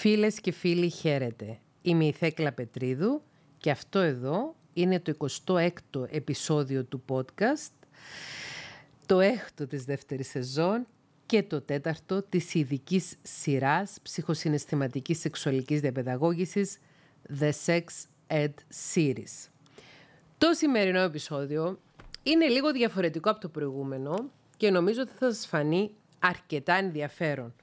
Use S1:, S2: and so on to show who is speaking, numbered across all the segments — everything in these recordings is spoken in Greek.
S1: Φίλες και φίλοι χαίρετε. Είμαι η Θέκλα Πετρίδου και αυτό εδώ είναι το 26ο επεισόδιο του podcast, το έκτο της δεύτερης σεζόν και το τέταρτο της ειδικής σειράς ψυχοσυναισθηματικής σεξουαλικής διαπαιδαγώγησης The Sex Ed Series. Το σημερινό επεισόδιο είναι λίγο διαφορετικό από το προηγούμενο και νομίζω ότι θα σας φανεί αρκετά ενδιαφέρον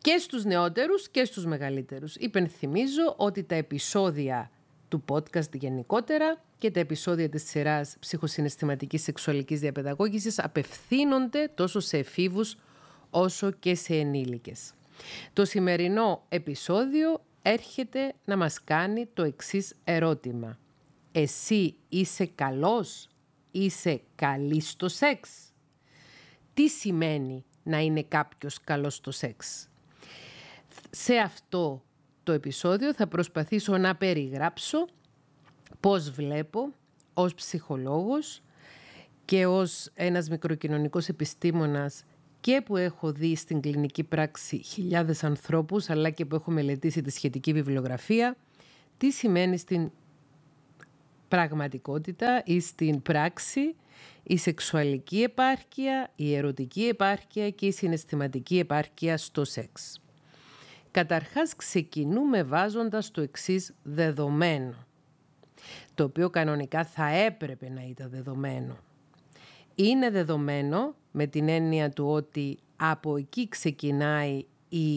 S1: και στους νεότερους και στους μεγαλύτερους. Υπενθυμίζω ότι τα επεισόδια του podcast γενικότερα και τα επεισόδια της σειράς ψυχοσυναισθηματικής σεξουαλικής διαπαιδαγώγησης απευθύνονται τόσο σε εφήβους όσο και σε ενήλικες. Το σημερινό επεισόδιο έρχεται να μας κάνει το εξής ερώτημα. Εσύ είσαι καλός, είσαι καλή στο σεξ; Τι σημαίνει να είναι κάποιος καλός στο σεξ; Σε αυτό το επεισόδιο θα προσπαθήσω να περιγράψω πώς βλέπω ως ψυχολόγος και ως ένας μικροκοινωνικός επιστήμονας και που έχω δει στην κλινική πράξη χιλιάδες ανθρώπους αλλά και που έχω μελετήσει τη σχετική βιβλιογραφία τι σημαίνει στην πραγματικότητα ή στην πράξη η σεξουαλική επάρκεια, η ερωτική επάρκεια και η συναισθηματική επάρκεια στο σεξ. Καταρχάς ξεκινούμε βάζοντας το εξής δεδομένο, το οποίο κανονικά θα έπρεπε να ήταν δεδομένο. Είναι δεδομένο με την έννοια του ότι από εκεί ξεκινάει η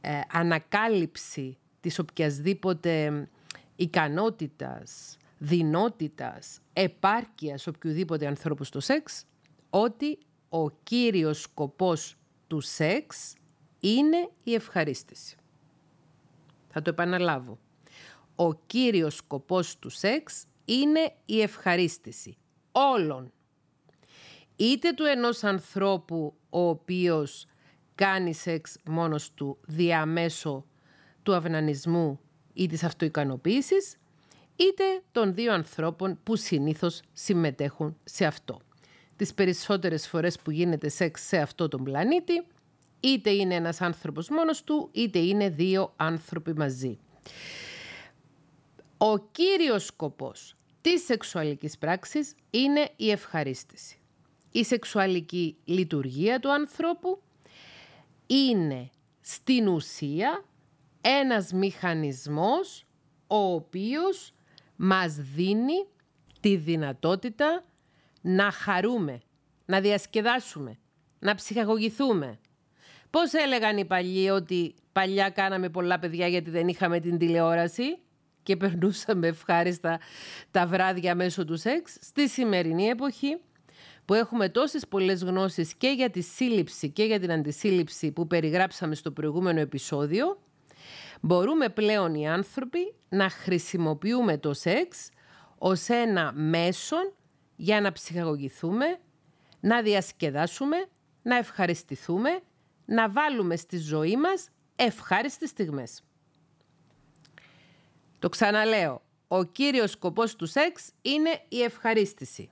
S1: ε, ανακάλυψη της οποιασδήποτε ικανότητας, δυνότητας, επάρκειας οποιοδήποτε ανθρώπου στο σεξ, ότι ο κύριος σκοπός του σεξ είναι η ευχαρίστηση. Θα το επαναλάβω. Ο κύριος σκοπός του σεξ είναι η ευχαρίστηση. Όλων. Είτε του ενός ανθρώπου ο οποίος κάνει σεξ μόνος του διαμέσω του αυνανισμού ή της αυτοικανοποίησης, είτε των δύο ανθρώπων που συνήθως συμμετέχουν σε αυτό. Τις περισσότερες φορές που γίνεται σεξ σε αυτό τον πλανήτη, είτε είναι ένας άνθρωπος μόνος του, είτε είναι δύο άνθρωποι μαζί. Ο κύριος σκοπός της σεξουαλικής πράξης είναι η ευχαρίστηση. Η σεξουαλική λειτουργία του ανθρώπου είναι στην ουσία ένας μηχανισμός ο οποίος μας δίνει τη δυνατότητα να χαρούμε, να διασκεδάσουμε, να ψυχαγωγηθούμε. Πώς έλεγαν οι παλιοί ότι παλιά κάναμε πολλά παιδιά γιατί δεν είχαμε την τηλεόραση και περνούσαμε ευχάριστα τα βράδια μέσω του σεξ; Στη σημερινή εποχή που έχουμε τόσες πολλές γνώσεις και για τη σύλληψη και για την αντισύλληψη που περιγράψαμε στο προηγούμενο επεισόδιο, μπορούμε πλέον οι άνθρωποι να χρησιμοποιούμε το σεξ ως ένα μέσον για να ψυχαγωγηθούμε, να διασκεδάσουμε, να ευχαριστηθούμε, να βάλουμε στη ζωή μας ευχάριστες στιγμές. Το ξαναλέω, ο κύριος σκοπός του σεξ είναι η ευχαρίστηση.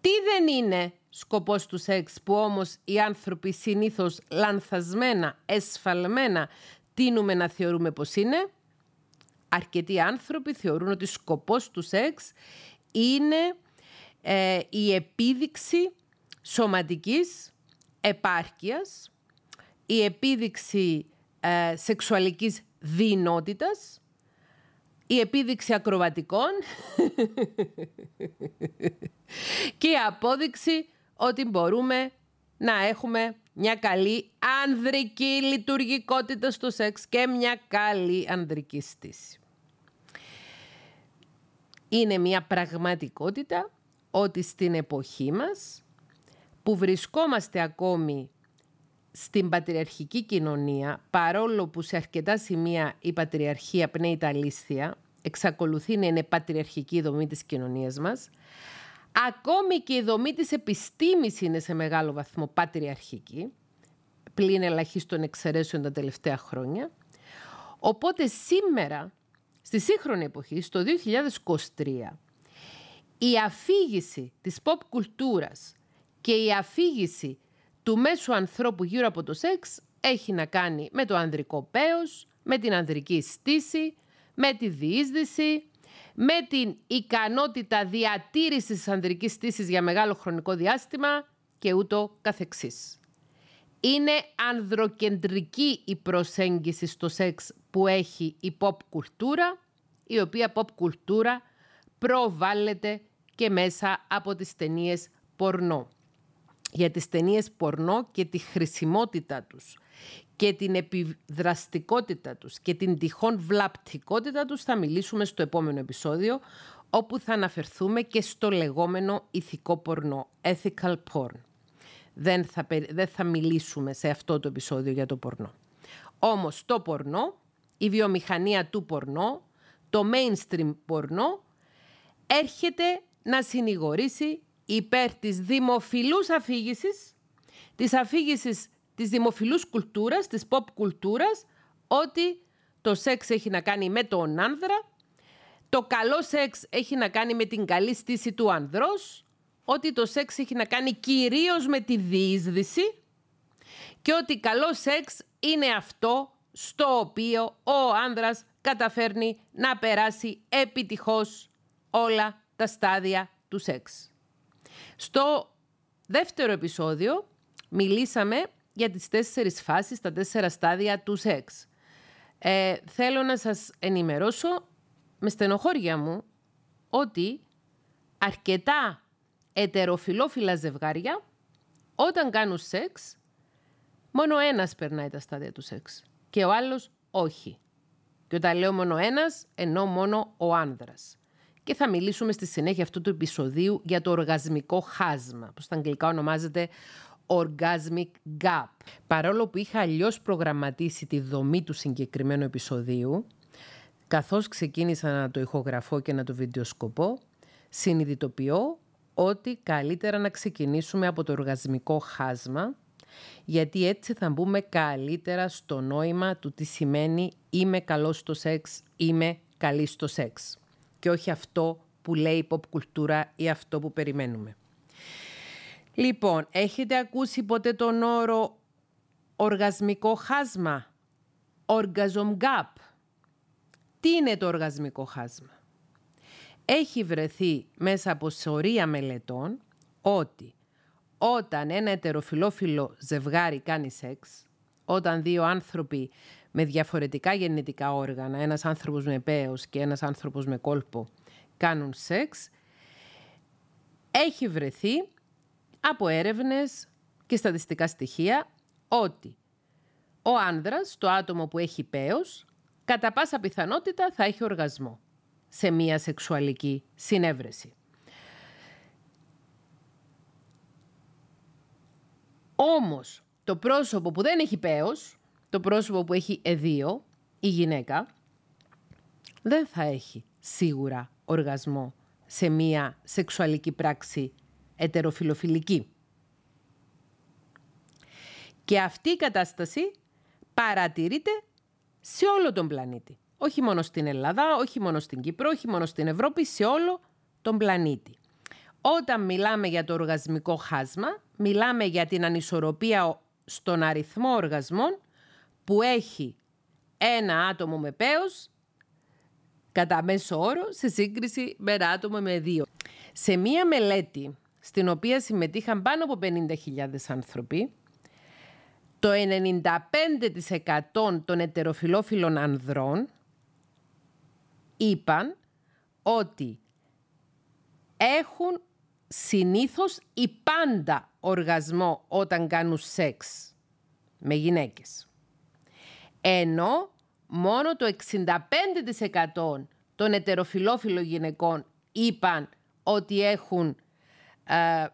S1: Τι δεν είναι σκοπός του σεξ που όμως οι άνθρωποι συνήθως λανθασμένα, εσφαλμένα τίνουμε να θεωρούμε πως είναι; Αρκετοί άνθρωποι θεωρούν ότι σκοπός του σεξ είναι ε, η επίδειξη σωματικής επάρκειας, η επίδειξη ε, σεξουαλικής δυνότητας, η επίδειξη ακροβατικών και η απόδειξη ότι μπορούμε να έχουμε μια καλή ανδρική λειτουργικότητα στο σεξ και μια καλή ανδρική στήση. Είναι μια πραγματικότητα ότι στην εποχή μας που βρισκόμαστε ακόμη στην πατριαρχική κοινωνία, παρόλο που σε αρκετά σημεία η πατριαρχία πνέει τα λίστια, εξακολουθεί να είναι πατριαρχική η δομή της κοινωνίας μας, Ακόμη και η δομή της επιστήμης είναι σε μεγάλο βαθμό πατριαρχική, πλην ελαχίστων εξαιρέσεων τα τελευταία χρόνια. Οπότε σήμερα, στη σύγχρονη εποχή, στο 2023, η αφήγηση της pop κουλτούρας και η αφήγηση του μέσου ανθρώπου γύρω από το σεξ έχει να κάνει με το ανδρικό πέος, με την ανδρική στήση, με τη διείσδυση, με την ικανότητα διατήρησης της ανδρικής στήσης για μεγάλο χρονικό διάστημα και ούτω καθεξής. Είναι ανδροκεντρική η προσέγγιση στο σεξ που έχει η pop κουλτούρα, η οποία pop κουλτούρα προβάλλεται και μέσα από τις ταινίες πορνό. Για τις ταινίες πορνό και τη χρησιμότητά τους και την επιδραστικότητα τους και την τυχόν βλαπτικότητα τους θα μιλήσουμε στο επόμενο επεισόδιο όπου θα αναφερθούμε και στο λεγόμενο ηθικό πορνό, ethical porn. Δεν θα, δεν θα μιλήσουμε σε αυτό το επεισόδιο για το πορνό. Όμως το πορνό, η βιομηχανία του πορνό, το mainstream πορνό έρχεται να συνηγορήσει υπέρ της δημοφιλούς αφήγησης, της αφήγησης της δημοφιλούς κουλτούρας, της pop κουλτούρας, ότι το σεξ έχει να κάνει με τον άνδρα, το καλό σεξ έχει να κάνει με την καλή στήση του ανδρός, ότι το σεξ έχει να κάνει κυρίως με τη διείσδυση και ότι καλό σεξ είναι αυτό στο οποίο ο άνδρας καταφέρνει να περάσει επιτυχώς όλα τα στάδια του σεξ. Στο δεύτερο επεισόδιο μιλήσαμε για τις τέσσερις φάσεις, τα τέσσερα στάδια του σεξ. Ε, θέλω να σας ενημερώσω με στενοχώρια μου ότι αρκετά ετεροφιλόφιλα ζευγάρια όταν κάνουν σεξ μόνο ένας περνάει τα στάδια του σεξ και ο άλλος όχι. Και όταν λέω μόνο ένας, εννοώ μόνο ο άνδρας. Και θα μιλήσουμε στη συνέχεια αυτού του επεισοδίου για το οργασμικό χάσμα, που στα αγγλικά ονομάζεται Orgasmic Gap. Παρόλο που είχα αλλιώς προγραμματίσει τη δομή του συγκεκριμένου επεισοδίου, καθώς ξεκίνησα να το ηχογραφώ και να το βιντεοσκοπώ, συνειδητοποιώ ότι καλύτερα να ξεκινήσουμε από το οργασμικό χάσμα, γιατί έτσι θα μπούμε καλύτερα στο νόημα του τι σημαίνει είμαι καλός στο σεξ, είμαι καλή στο σεξ. Και όχι αυτό που λέει η pop κουλτούρα ή αυτό που περιμένουμε. Λοιπόν, έχετε ακούσει ποτέ τον όρο οργασμικό χάσμα, orgasm gap. Τι είναι το οργασμικό χάσμα; Έχει βρεθεί μέσα από σωρία μελετών ότι όταν ένα ετεροφιλόφιλο ζευγάρι κάνει σεξ, όταν δύο άνθρωποι με διαφορετικά γεννητικά όργανα, ένας άνθρωπος με πέος και ένας άνθρωπος με κόλπο, κάνουν σεξ, έχει βρεθεί από έρευνες και στατιστικά στοιχεία ότι ο άνδρας, το άτομο που έχει πέος, κατά πάσα πιθανότητα θα έχει οργασμό σε μία σεξουαλική συνέβρεση. Όμως, το πρόσωπο που δεν έχει πέος, το πρόσωπο που έχει εδίο, η γυναίκα, δεν θα έχει σίγουρα οργασμό σε μία σεξουαλική πράξη ετεροφιλοφιλική. Και αυτή η κατάσταση παρατηρείται σε όλο τον πλανήτη. Όχι μόνο στην Ελλάδα, όχι μόνο στην Κύπρο, όχι μόνο στην Ευρώπη, σε όλο τον πλανήτη. Όταν μιλάμε για το οργασμικό χάσμα, μιλάμε για την ανισορροπία στον αριθμό οργασμών που έχει ένα άτομο με πέος κατά μέσο όρο σε σύγκριση με ένα άτομο με δύο. Σε μία μελέτη στην οποία συμμετείχαν πάνω από 50.000 άνθρωποι, το 95% των ετεροφιλόφιλων ανδρών είπαν ότι έχουν συνήθως ή πάντα οργασμό όταν κάνουν σεξ με γυναίκες. Ενώ μόνο το 65% των ετεροφιλόφιλων γυναικών είπαν ότι έχουν ε,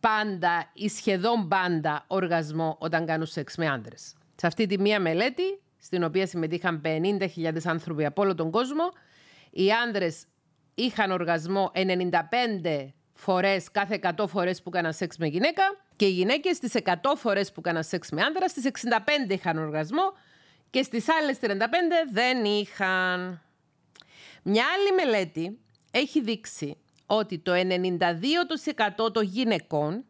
S1: πάντα ή σχεδόν πάντα οργασμό όταν κάνουν σεξ με άντρες. Σε αυτή τη μία μελέτη, στην οποία συμμετείχαν 50.000 άνθρωποι από όλο τον κόσμο, οι άντρες είχαν οργασμό 95 φορές κάθε 100 φορές που έκαναν σεξ με γυναίκα και οι γυναίκες στις 100 φορές που έκαναν σεξ με άντρα, στις 65 είχαν οργασμό και στις άλλες 35 δεν είχαν. Μια άλλη μελέτη έχει δείξει ότι το 92% των γυναικών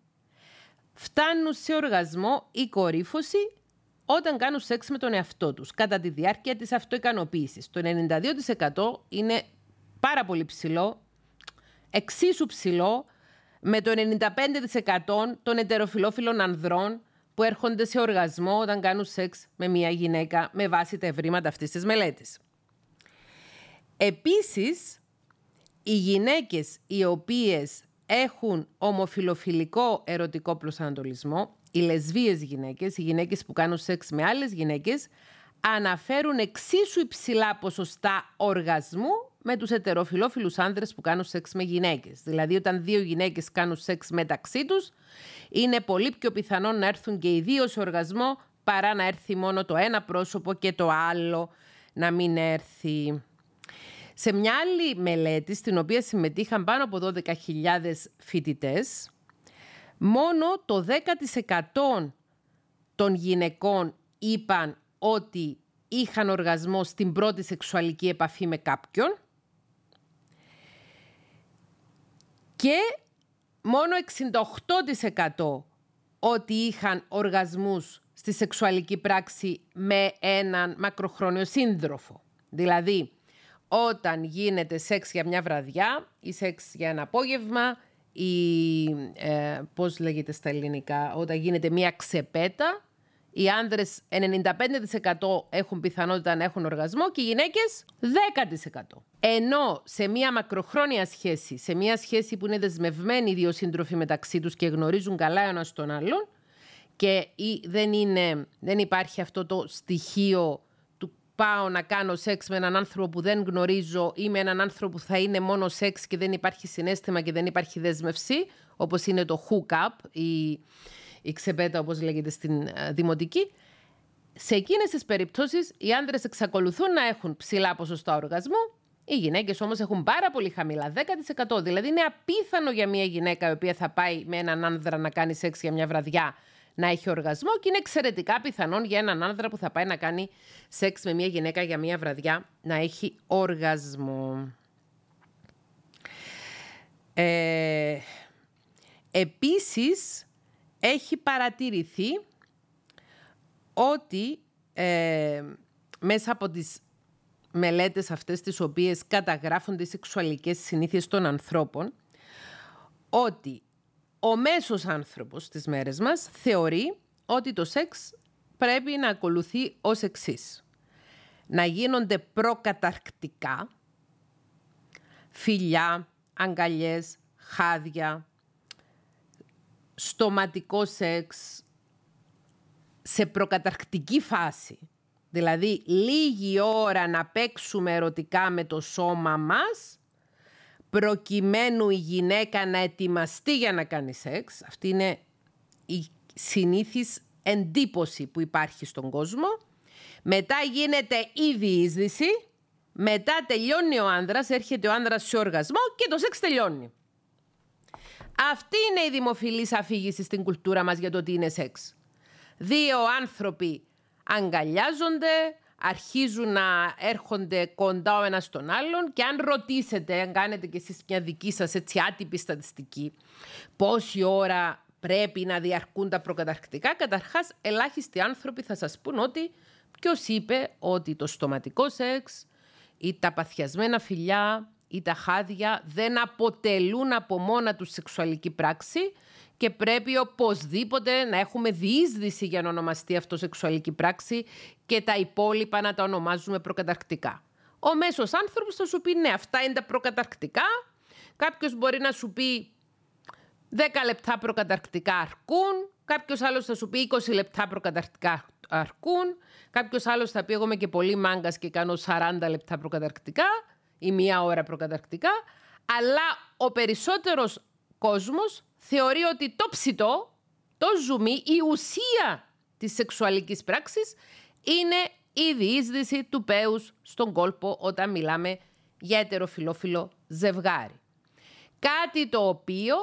S1: φτάνουν σε οργασμό ή κορύφωση όταν κάνουν σεξ με τον εαυτό τους κατά τη διάρκεια της αυτοικανοποίησης. Το 92% είναι πάρα πολύ ψηλό, εξίσου ψηλό με το 95% των ετεροφιλόφιλων ανδρών που έρχονται σε οργασμό όταν κάνουν σεξ με μια γυναίκα με βάση τα ευρήματα αυτής της μελέτης. Επίσης, οι γυναίκες οι οποίες έχουν ομοφιλοφιλικό ερωτικό προσανατολισμό, οι λεσβείες γυναίκες, οι γυναίκες που κάνουν σεξ με άλλες γυναίκες, αναφέρουν εξίσου υψηλά ποσοστά οργασμού με τους ετεροφιλόφιλους άνδρες που κάνουν σεξ με γυναίκες. Δηλαδή όταν δύο γυναίκες κάνουν σεξ μεταξύ τους, είναι πολύ πιο πιθανό να έρθουν και οι δύο σε οργασμό παρά να έρθει μόνο το ένα πρόσωπο και το άλλο να μην έρθει. Σε μια άλλη μελέτη, στην οποία συμμετείχαν πάνω από 12.000 φοιτητές, μόνο το 10% των γυναικών είπαν ότι είχαν οργασμό στην πρώτη σεξουαλική επαφή με κάποιον και μόνο 68% ότι είχαν οργασμούς στη σεξουαλική πράξη με έναν μακροχρόνιο σύντροφο. Δηλαδή, όταν γίνεται σεξ για μια βραδιά ή σεξ για ένα απόγευμα ή ε, πώς λέγεται στα ελληνικά, όταν γίνεται μια ξεπέτα, οι άνδρες 95% έχουν πιθανότητα να έχουν οργασμό και οι γυναίκες 10%. Ενώ σε μια μακροχρόνια σχέση, σε μια σχέση που είναι δεσμευμένοι οι δύο σύντροφοι μεταξύ τους και γνωρίζουν καλά ένας τον άλλον και δεν, είναι, δεν υπάρχει αυτό το στοιχείο πάω να κάνω σεξ με έναν άνθρωπο που δεν γνωρίζω ή με έναν άνθρωπο που θα είναι μόνο σεξ και δεν υπάρχει συνέστημα και δεν υπάρχει δέσμευση, όπως είναι το hook-up, η, η ξεπέτα όπως λέγεται στην ε, δημοτική, σε εκείνες τις περιπτώσεις οι άντρες εξακολουθούν να έχουν ψηλά ποσοστά οργασμού, οι γυναίκες όμως έχουν πάρα πολύ χαμηλά, 10%. Δηλαδή είναι απίθανο για μια γυναίκα η οποία θα πάει με έναν άνδρα να κάνει σεξ για μια βραδιά να έχει οργασμό και είναι εξαιρετικά πιθανόν για έναν άνδρα που θα πάει να κάνει σεξ με μια γυναίκα για μια βραδιά να έχει οργασμό. Ε, επίσης, έχει παρατηρηθεί ότι ε, μέσα από τις μελέτες αυτές τις οποίες καταγράφονται οι σεξουαλικές συνήθειες των ανθρώπων, ότι ο μέσος άνθρωπος στις μέρες μας θεωρεί ότι το σεξ πρέπει να ακολουθεί ως εξής. Να γίνονται προκαταρκτικά, φιλιά, αγκαλιές, χάδια, στοματικό σεξ σε προκαταρκτική φάση. Δηλαδή λίγη ώρα να παίξουμε ερωτικά με το σώμα μας προκειμένου η γυναίκα να ετοιμαστεί για να κάνει σεξ. Αυτή είναι η συνήθις εντύπωση που υπάρχει στον κόσμο. Μετά γίνεται η διείσδυση. Μετά τελειώνει ο άνδρας, έρχεται ο άνδρας σε οργασμό και το σεξ τελειώνει. Αυτή είναι η δημοφιλής αφήγηση στην κουλτούρα μας για το τι είναι σεξ. Δύο άνθρωποι αγκαλιάζονται, αρχίζουν να έρχονται κοντά ο ένας στον άλλον και αν ρωτήσετε, αν κάνετε κι εσείς μια δική σας έτσι άτυπη στατιστική, πόση ώρα πρέπει να διαρκούν τα προκαταρκτικά, καταρχάς ελάχιστοι άνθρωποι θα σας πούν ότι ποιος είπε ότι το στοματικό σεξ ή τα παθιασμένα φιλιά ή τα χάδια δεν αποτελούν από μόνα τους σεξουαλική πράξη, και πρέπει οπωσδήποτε να έχουμε διείσδυση για να ονομαστεί αυτό σεξουαλική πράξη και τα υπόλοιπα να τα ονομάζουμε προκαταρκτικά. Ο μέσος άνθρωπος θα σου πει ναι, αυτά είναι τα προκαταρκτικά. Κάποιος μπορεί να σου πει 10 λεπτά προκαταρκτικά αρκούν. Κάποιος άλλος θα σου πει 20 λεπτά προκαταρκτικά αρκούν. Κάποιος άλλος θα πει εγώ είμαι και πολύ μάγκας και κάνω 40 λεπτά προκαταρκτικά ή μία ώρα προκαταρκτικά. Αλλά ο περισσότερος κόσμος θεωρεί ότι το ψητό, το ζουμί, η ουσία της σεξουαλικής πράξης είναι η διείσδυση του πέους στον κόλπο όταν μιλάμε για ετεροφιλόφιλο ζευγάρι. Κάτι το οποίο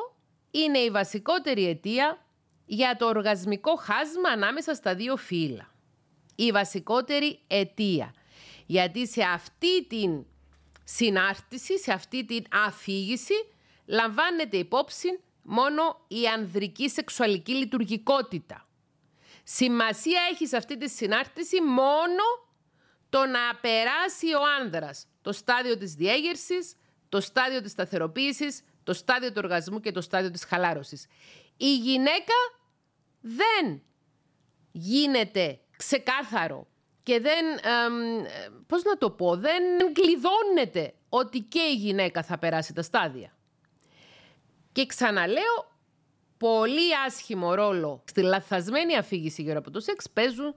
S1: είναι η βασικότερη αιτία για το οργασμικό χάσμα ανάμεσα στα δύο φύλλα. Η βασικότερη αιτία. Γιατί σε αυτή την συνάρτηση, σε αυτή την αφήγηση λαμβάνεται υπόψη μόνο η ανδρική σεξουαλική λειτουργικότητα. Σημασία έχει σε αυτή τη συνάρτηση μόνο το να περάσει ο άνδρας το στάδιο της διέγερσης, το στάδιο της σταθεροποίησης, το στάδιο του οργασμού και το στάδιο της χαλάρωσης. Η γυναίκα δεν γίνεται ξεκάθαρο και δεν, πώς να το πω, δεν κλειδώνεται ότι και η γυναίκα θα περάσει τα στάδια. Και ξαναλέω, πολύ άσχημο ρόλο στη λαθασμένη αφήγηση γύρω από το σεξ παίζουν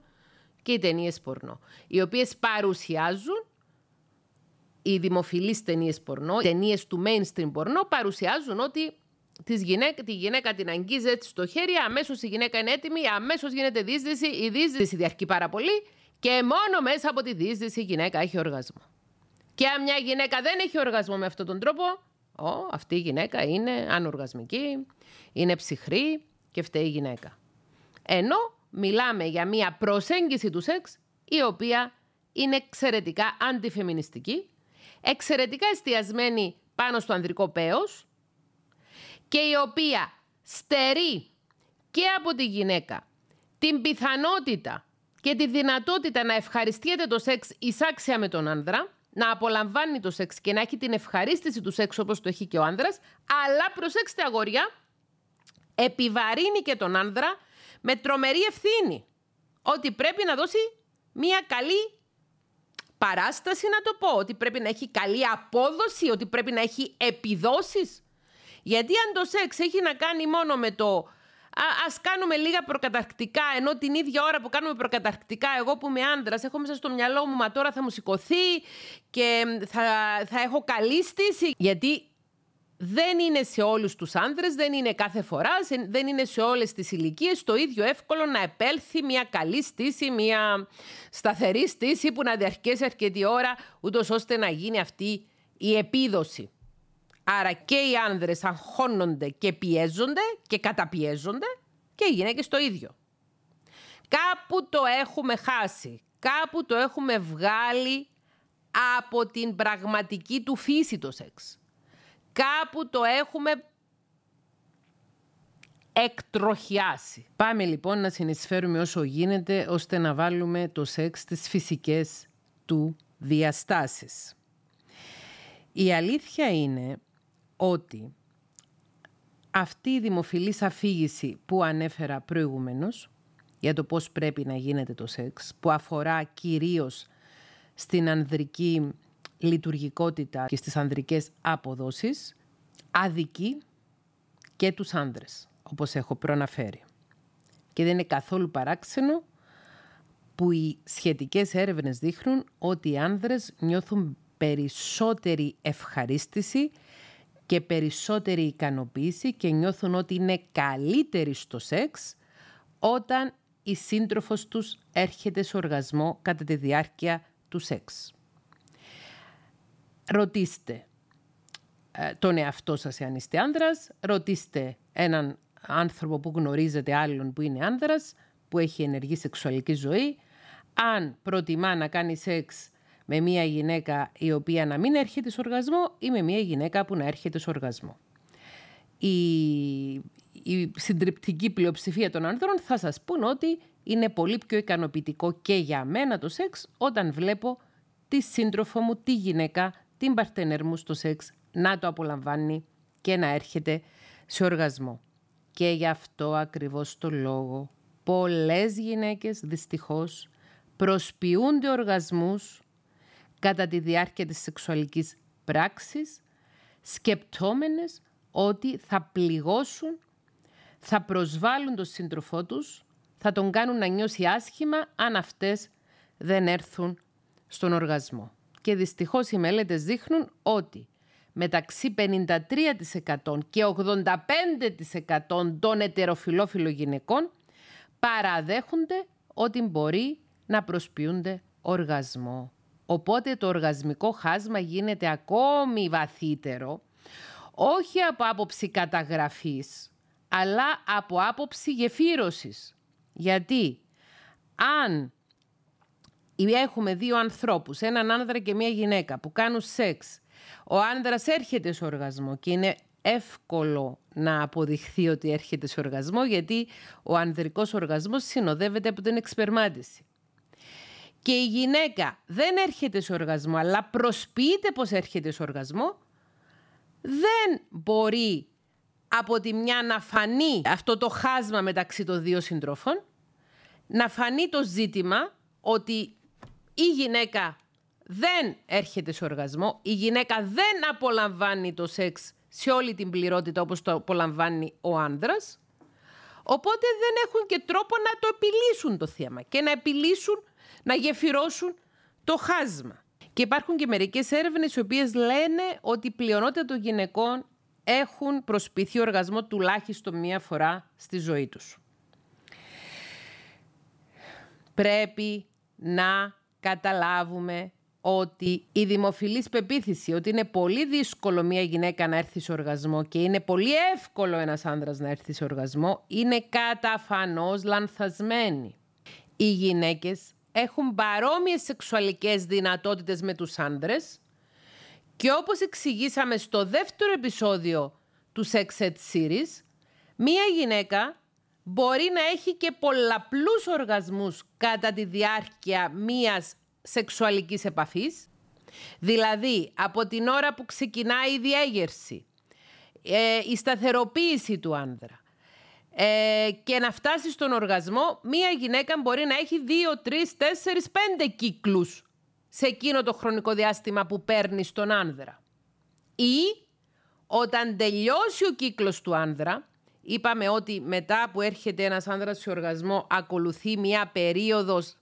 S1: και οι ταινίες πορνό, οι οποίες παρουσιάζουν οι δημοφιλείς ταινίες πορνό, οι ταινίες του mainstream πορνό παρουσιάζουν ότι της γυναίκα, τη γυναίκα την αγγίζει έτσι στο χέρι, αμέσως η γυναίκα είναι έτοιμη, αμέσως γίνεται δίσδυση, η δίσδυση διαρκεί πάρα πολύ και μόνο μέσα από τη δίσδυση η γυναίκα έχει οργασμό. Και αν μια γυναίκα δεν έχει οργασμό με αυτόν τον τρόπο, ο, αυτή η γυναίκα είναι ανοργασμική, είναι ψυχρή και φταίει η γυναίκα. Ενώ μιλάμε για μια προσέγγιση του σεξ η οποία είναι εξαιρετικά αντιφεμινιστική, εξαιρετικά εστιασμένη πάνω στο ανδρικό πέος και η οποία στερεί και από τη γυναίκα την πιθανότητα και τη δυνατότητα να ευχαριστιέται το σεξ εισάξια με τον άνδρα, να απολαμβάνει το σεξ και να έχει την ευχαρίστηση του σεξ όπως το έχει και ο άνδρας, αλλά προσέξτε αγόρια, επιβαρύνει και τον άνδρα με τρομερή ευθύνη ότι πρέπει να δώσει μια καλή παράσταση να το πω, ότι πρέπει να έχει καλή απόδοση, ότι πρέπει να έχει επιδόσεις. Γιατί αν το σεξ έχει να κάνει μόνο με το Α κάνουμε λίγα προκαταρκτικά, ενώ την ίδια ώρα που κάνουμε προκαταρκτικά, εγώ που είμαι άντρας, έχω μέσα στο μυαλό μου, μα τώρα θα μου σηκωθεί και θα, θα έχω καλή στήση. Γιατί δεν είναι σε όλους τους άνδρες, δεν είναι κάθε φορά, δεν είναι σε όλες τις ηλικίες το ίδιο εύκολο να επέλθει μια καλή στήση, μια σταθερή στήση που να διαρκέσει αρκετή ώρα, ούτως ώστε να γίνει αυτή η επίδοση. Άρα και οι άνδρες αγχώνονται και πιέζονται και καταπιέζονται και οι γυναίκες το ίδιο. Κάπου το έχουμε χάσει, κάπου το έχουμε βγάλει από την πραγματική του φύση το σεξ. Κάπου το έχουμε εκτροχιάσει. Πάμε λοιπόν να συνεισφέρουμε όσο γίνεται ώστε να βάλουμε το σεξ στις φυσικές του διαστάσεις. Η αλήθεια είναι ότι αυτή η δημοφιλής αφήγηση που ανέφερα προηγουμένως για το πώς πρέπει να γίνεται το σεξ, που αφορά κυρίως στην ανδρική λειτουργικότητα και στις ανδρικές αποδόσεις, αδικεί και τους άνδρες, όπως έχω προαναφέρει. Και δεν είναι καθόλου παράξενο που οι σχετικές έρευνες δείχνουν ότι οι άνδρες νιώθουν περισσότερη ευχαρίστηση και περισσότερη ικανοποίηση και νιώθουν ότι είναι καλύτεροι στο σεξ όταν η σύντροφος τους έρχεται σε οργασμό κατά τη διάρκεια του σεξ. Ρωτήστε ε, τον εαυτό σας εάν είστε άνδρας, ρωτήστε έναν άνθρωπο που γνωρίζετε άλλον που είναι άνδρας, που έχει ενεργή σεξουαλική ζωή, αν προτιμά να κάνει σεξ με μια γυναίκα η οποία να μην έρχεται σε οργασμό ή με μια γυναίκα που να έρχεται σε οργασμό. Η, η συντριπτική πλειοψηφία των άνδρων θα σας πούν ότι είναι πολύ πιο ικανοποιητικό και για μένα το σεξ όταν βλέπω τη σύντροφο μου, τη γυναίκα, την παρτενέρ μου στο σεξ να το απολαμβάνει και να έρχεται σε οργασμό. Και γι' αυτό ακριβώς το λόγο πολλές γυναίκες δυστυχώς προσποιούνται οργασμούς κατά τη διάρκεια της σεξουαλικής πράξης, σκεπτόμενες ότι θα πληγώσουν, θα προσβάλλουν τον σύντροφό τους, θα τον κάνουν να νιώσει άσχημα αν αυτές δεν έρθουν στον οργασμό. Και δυστυχώς οι μελέτες δείχνουν ότι μεταξύ 53% και 85% των ετεροφιλόφιλων γυναικών παραδέχονται ότι μπορεί να προσποιούνται οργασμό. Οπότε το οργασμικό χάσμα γίνεται ακόμη βαθύτερο, όχι από άποψη καταγραφής, αλλά από άποψη γεφύρωσης. Γιατί αν έχουμε δύο ανθρώπους, έναν άνδρα και μία γυναίκα που κάνουν σεξ, ο άνδρας έρχεται σε οργασμό και είναι εύκολο να αποδειχθεί ότι έρχεται σε οργασμό γιατί ο ανδρικός οργασμός συνοδεύεται από την εξπερμάτιση. Και η γυναίκα δεν έρχεται σε οργασμό αλλά προσποιείται πως έρχεται σε οργασμό δεν μπορεί από τη μια να φανεί αυτό το χάσμα μεταξύ των δύο συντρόφων, να φανεί το ζήτημα ότι η γυναίκα δεν έρχεται σε οργασμό, η γυναίκα δεν απολαμβάνει το σεξ σε όλη την πληρότητα όπως το απολαμβάνει ο άνδρας, οπότε δεν έχουν και τρόπο να το επιλύσουν το θέμα και να επιλύσουν, να γεφυρώσουν το χάσμα. Και υπάρχουν και μερικές έρευνες οι οποίες λένε ότι η πλειονότητα των γυναικών έχουν προσποιηθεί οργασμό τουλάχιστον μία φορά στη ζωή τους. Πρέπει να καταλάβουμε ότι η δημοφιλής πεποίθηση ότι είναι πολύ δύσκολο μια γυναίκα να έρθει σε οργασμό και είναι πολύ εύκολο ένας άνδρας να έρθει σε οργασμό είναι καταφανώς λανθασμένη. Οι γυναίκες έχουν παρόμοιες σεξουαλικές δυνατότητες με τους άνδρες και όπως εξηγήσαμε στο δεύτερο επεισόδιο του Sex Ed Series, μία γυναίκα μπορεί να έχει και πολλαπλούς οργασμούς κατά τη διάρκεια μίας σεξουαλικής επαφής. Δηλαδή, από την ώρα που ξεκινάει η διέγερση, ε, η σταθεροποίηση του άνδρα ε, και να φτάσει στον οργασμό, μία γυναίκα μπορεί να έχει δύο, τρεις, τέσσερις, πέντε κύκλους σε εκείνο το χρονικό διάστημα που παίρνει στον άνδρα. Ή όταν τελειώσει ο κύκλος του άνδρα, είπαμε ότι μετά που έρχεται ένας άνδρας σε οργασμό ακολουθεί μια περίοδος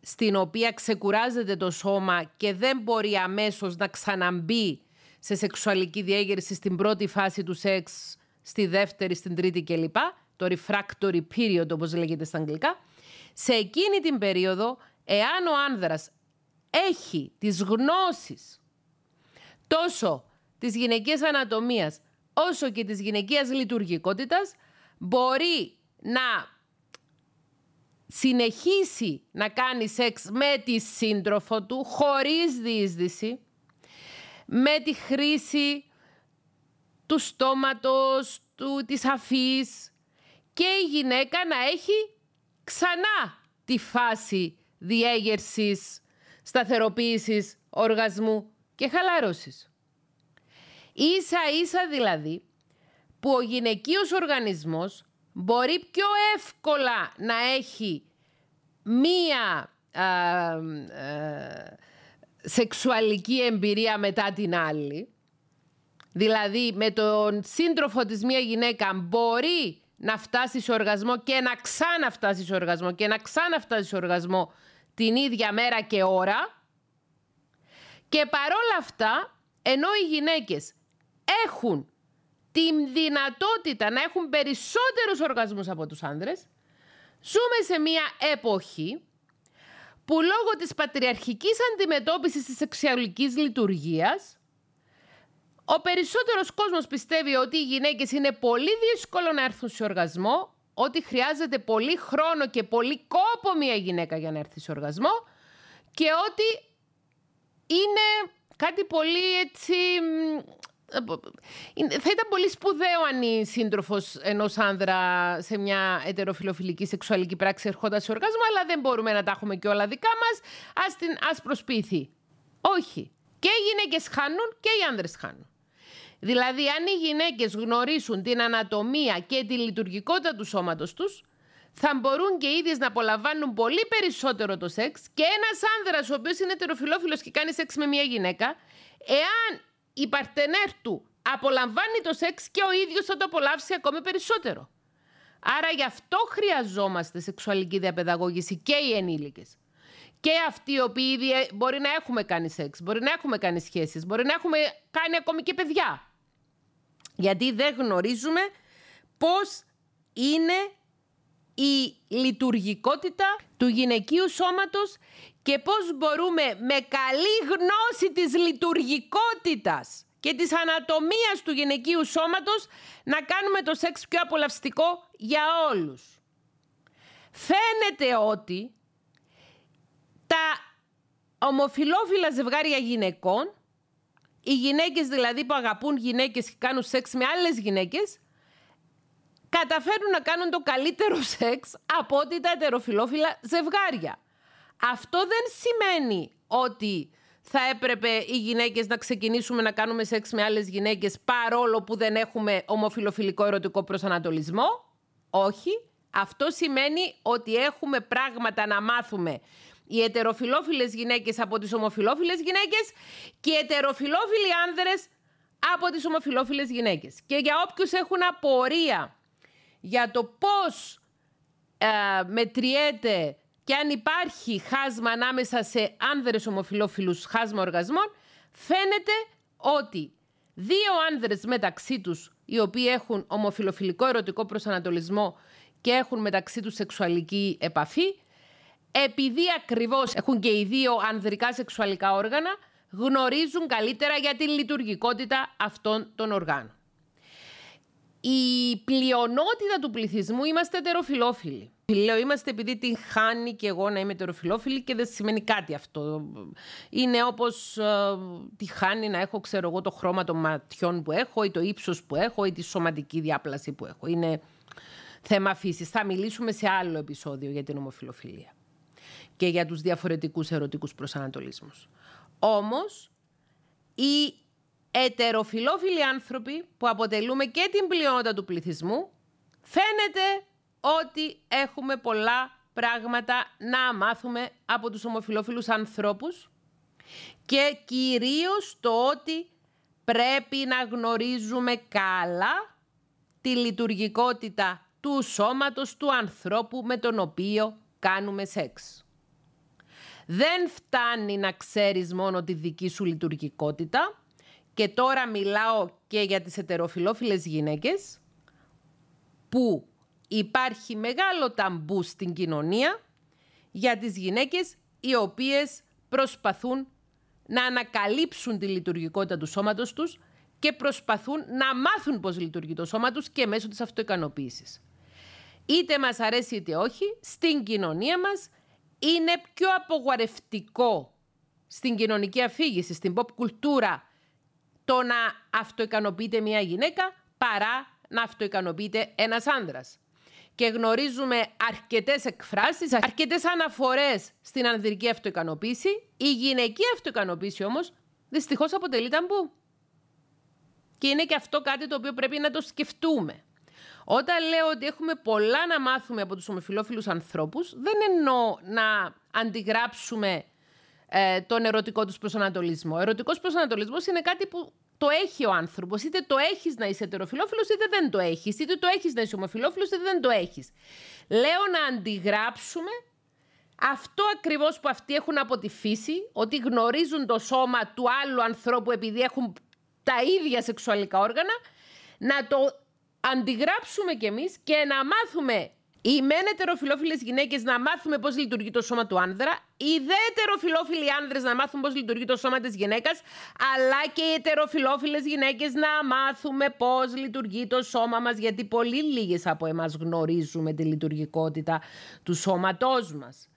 S1: στην οποία ξεκουράζεται το σώμα και δεν μπορεί αμέσως να ξαναμπεί σε σεξουαλική διέγερση στην πρώτη φάση του σεξ, στη δεύτερη, στην τρίτη κλπ. Το refractory period όπως λέγεται στα αγγλικά. Σε εκείνη την περίοδο, εάν ο άνδρας έχει τις γνώσεις τόσο της γυναικείας ανατομίας όσο και της γυναικείας λειτουργικότητας μπορεί να συνεχίσει να κάνει σεξ με τη σύντροφο του χωρίς διείσδυση, με τη χρήση του στόματος, του, της αφής και η γυναίκα να έχει ξανά τη φάση διέγερσης σταθεροποίησης, οργασμού και χαλάρωσης. Ίσα ίσα δηλαδή που ο γυναικείος οργανισμός μπορεί πιο εύκολα να έχει μία σεξουαλική εμπειρία μετά την άλλη. Δηλαδή με τον σύντροφο της μία γυναίκα μπορεί να φτάσει σε οργασμό και να ξαναφτάσει σε οργασμό και να ξαναφτάσει σε οργασμό την ίδια μέρα και ώρα. Και παρόλα αυτά, ενώ οι γυναίκες έχουν την δυνατότητα να έχουν περισσότερους οργασμούς από τους άνδρες, ζούμε σε μια εποχή που λόγω της πατριαρχικής αντιμετώπισης της σεξουαλικής λειτουργίας ο περισσότερος κόσμος πιστεύει ότι οι γυναίκες είναι πολύ δύσκολο να έρθουν σε οργασμό ότι χρειάζεται πολύ χρόνο και πολύ κόπο μια γυναίκα για να έρθει σε οργασμό και ότι είναι κάτι πολύ έτσι... Θα ήταν πολύ σπουδαίο αν η σύντροφος ενός άνδρα σε μια ετεροφιλοφιλική σεξουαλική πράξη ερχόταν σε οργασμό, αλλά δεν μπορούμε να τα έχουμε και όλα δικά μας. Α ας προσποιηθεί. Όχι. Και οι γυναίκες χάνουν και οι άνδρες χάνουν. Δηλαδή, αν οι γυναίκες γνωρίσουν την ανατομία και τη λειτουργικότητα του σώματος τους, θα μπορούν και οι ίδιες να απολαμβάνουν πολύ περισσότερο το σεξ και ένας άνδρας ο οποίος είναι τεροφιλόφιλος και κάνει σεξ με μια γυναίκα, εάν η παρτενέρ του απολαμβάνει το σεξ και ο ίδιος θα το απολαύσει ακόμη περισσότερο. Άρα γι' αυτό χρειαζόμαστε σεξουαλική διαπαιδαγώγηση και οι ενήλικες. Και αυτοί οι οποίοι ήδη ε, μπορεί να έχουμε κάνει σεξ, μπορεί να έχουμε κάνει σχέσεις, μπορεί να έχουμε κάνει ακόμη και παιδιά γιατί δεν γνωρίζουμε πώς είναι η λειτουργικότητα του γυναικείου σώματος και πώς μπορούμε με καλή γνώση της λειτουργικότητας και της ανατομίας του γυναικείου σώματος να κάνουμε το σεξ πιο απολαυστικό για όλους. Φαίνεται ότι τα ομοφιλόφιλα ζευγάρια γυναικών οι γυναίκες δηλαδή που αγαπούν γυναίκες και κάνουν σεξ με άλλες γυναίκες καταφέρουν να κάνουν το καλύτερο σεξ από ότι τα ετεροφιλόφιλα ζευγάρια. Αυτό δεν σημαίνει ότι θα έπρεπε οι γυναίκες να ξεκινήσουμε να κάνουμε σεξ με άλλες γυναίκες παρόλο που δεν έχουμε ομοφιλοφιλικό ερωτικό προσανατολισμό. Όχι. Αυτό σημαίνει ότι έχουμε πράγματα να μάθουμε οι ετεροφιλόφιλες γυναίκες από τις ομοφιλόφιλες γυναίκες και οι ετεροφιλόφιλοι άνδρες από τις ομοφιλόφιλες γυναίκες. Και για όποιους έχουν απορία για το πώς ε, μετριέται και αν υπάρχει χάσμα ανάμεσα σε άνδρες ομοφιλόφιλους χάσμα οργασμών, φαίνεται ότι δύο άνδρες μεταξύ τους, οι οποίοι έχουν ομοφιλοφιλικό ερωτικό προσανατολισμό και έχουν μεταξύ τους σεξουαλική επαφή, επειδή ακριβώς έχουν και οι δύο ανδρικά σεξουαλικά όργανα, γνωρίζουν καλύτερα για τη λειτουργικότητα αυτών των οργάνων. Η πλειονότητα του πληθυσμού είμαστε ετεροφιλόφιλοι. Λέω είμαστε επειδή την χάνει και εγώ να είμαι ετεροφιλόφιλη και δεν σημαίνει κάτι αυτό. Είναι όπως ε, τη χάνει να έχω ξέρω εγώ το χρώμα των ματιών που έχω ή το ύψος που έχω ή τη σωματική διάπλαση που έχω. Είναι θέμα φύσης. Θα μιλήσουμε σε άλλο επεισόδιο για την ομοφιλοφιλία και για τους διαφορετικούς ερωτικούς προσανατολισμούς. Όμως, οι ετεροφιλόφιλοι άνθρωποι που αποτελούμε και την πλειονότητα του πληθυσμού, φαίνεται ότι έχουμε πολλά πράγματα να μάθουμε από τους ομοφιλόφιλους ανθρώπους και κυρίως το ότι πρέπει να γνωρίζουμε καλά τη λειτουργικότητα του σώματος του ανθρώπου με τον οποίο κάνουμε σεξ. Δεν φτάνει να ξέρεις μόνο τη δική σου λειτουργικότητα και τώρα μιλάω και για τις ετεροφιλόφιλες γυναίκες που υπάρχει μεγάλο ταμπού στην κοινωνία για τις γυναίκες οι οποίες προσπαθούν να ανακαλύψουν τη λειτουργικότητα του σώματος τους και προσπαθούν να μάθουν πώς λειτουργεί το σώμα τους και μέσω της αυτοικανοποίησης. Είτε μας αρέσει είτε όχι, στην κοινωνία μας είναι πιο απογορευτικό στην κοινωνική αφήγηση, στην pop κουλτούρα, το να αυτοικανοποιείται μια γυναίκα παρά να αυτοικανοποιείται ένας άνδρας. Και γνωρίζουμε αρκετές εκφράσεις, αρκετές αναφορές στην ανδρική αυτοικανοποίηση. Η γυναική αυτοικανοποίηση όμως δυστυχώς αποτελεί ταμπού. Και είναι και αυτό κάτι το οποίο πρέπει να το σκεφτούμε. Όταν λέω ότι έχουμε πολλά να μάθουμε από τους ομοφιλόφιλους ανθρώπους, δεν εννοώ να αντιγράψουμε ε, τον ερωτικό τους προσανατολισμό. Ο ερωτικός προσανατολισμός είναι κάτι που το έχει ο άνθρωπος. Είτε το έχεις να είσαι ετεροφιλόφιλος, είτε δεν το έχεις. Είτε το έχεις να είσαι ομοφιλόφιλος, είτε δεν το έχεις. Λέω να αντιγράψουμε αυτό ακριβώς που αυτοί έχουν από τη φύση, ότι γνωρίζουν το σώμα του άλλου ανθρώπου επειδή έχουν τα ίδια σεξουαλικά όργανα, να το αντιγράψουμε κι εμείς και να μάθουμε οι μεν ετεροφιλόφιλες γυναίκες να μάθουμε πώς λειτουργεί το σώμα του άνδρα, οι δε ετεροφιλόφιλοι άνδρες να μάθουν πώς λειτουργεί το σώμα της γυναίκας, αλλά και οι ετεροφιλόφιλες γυναίκες να μάθουμε πώς λειτουργεί το σώμα μας, γιατί πολύ λίγες από εμάς γνωρίζουμε τη λειτουργικότητα του σώματός μας.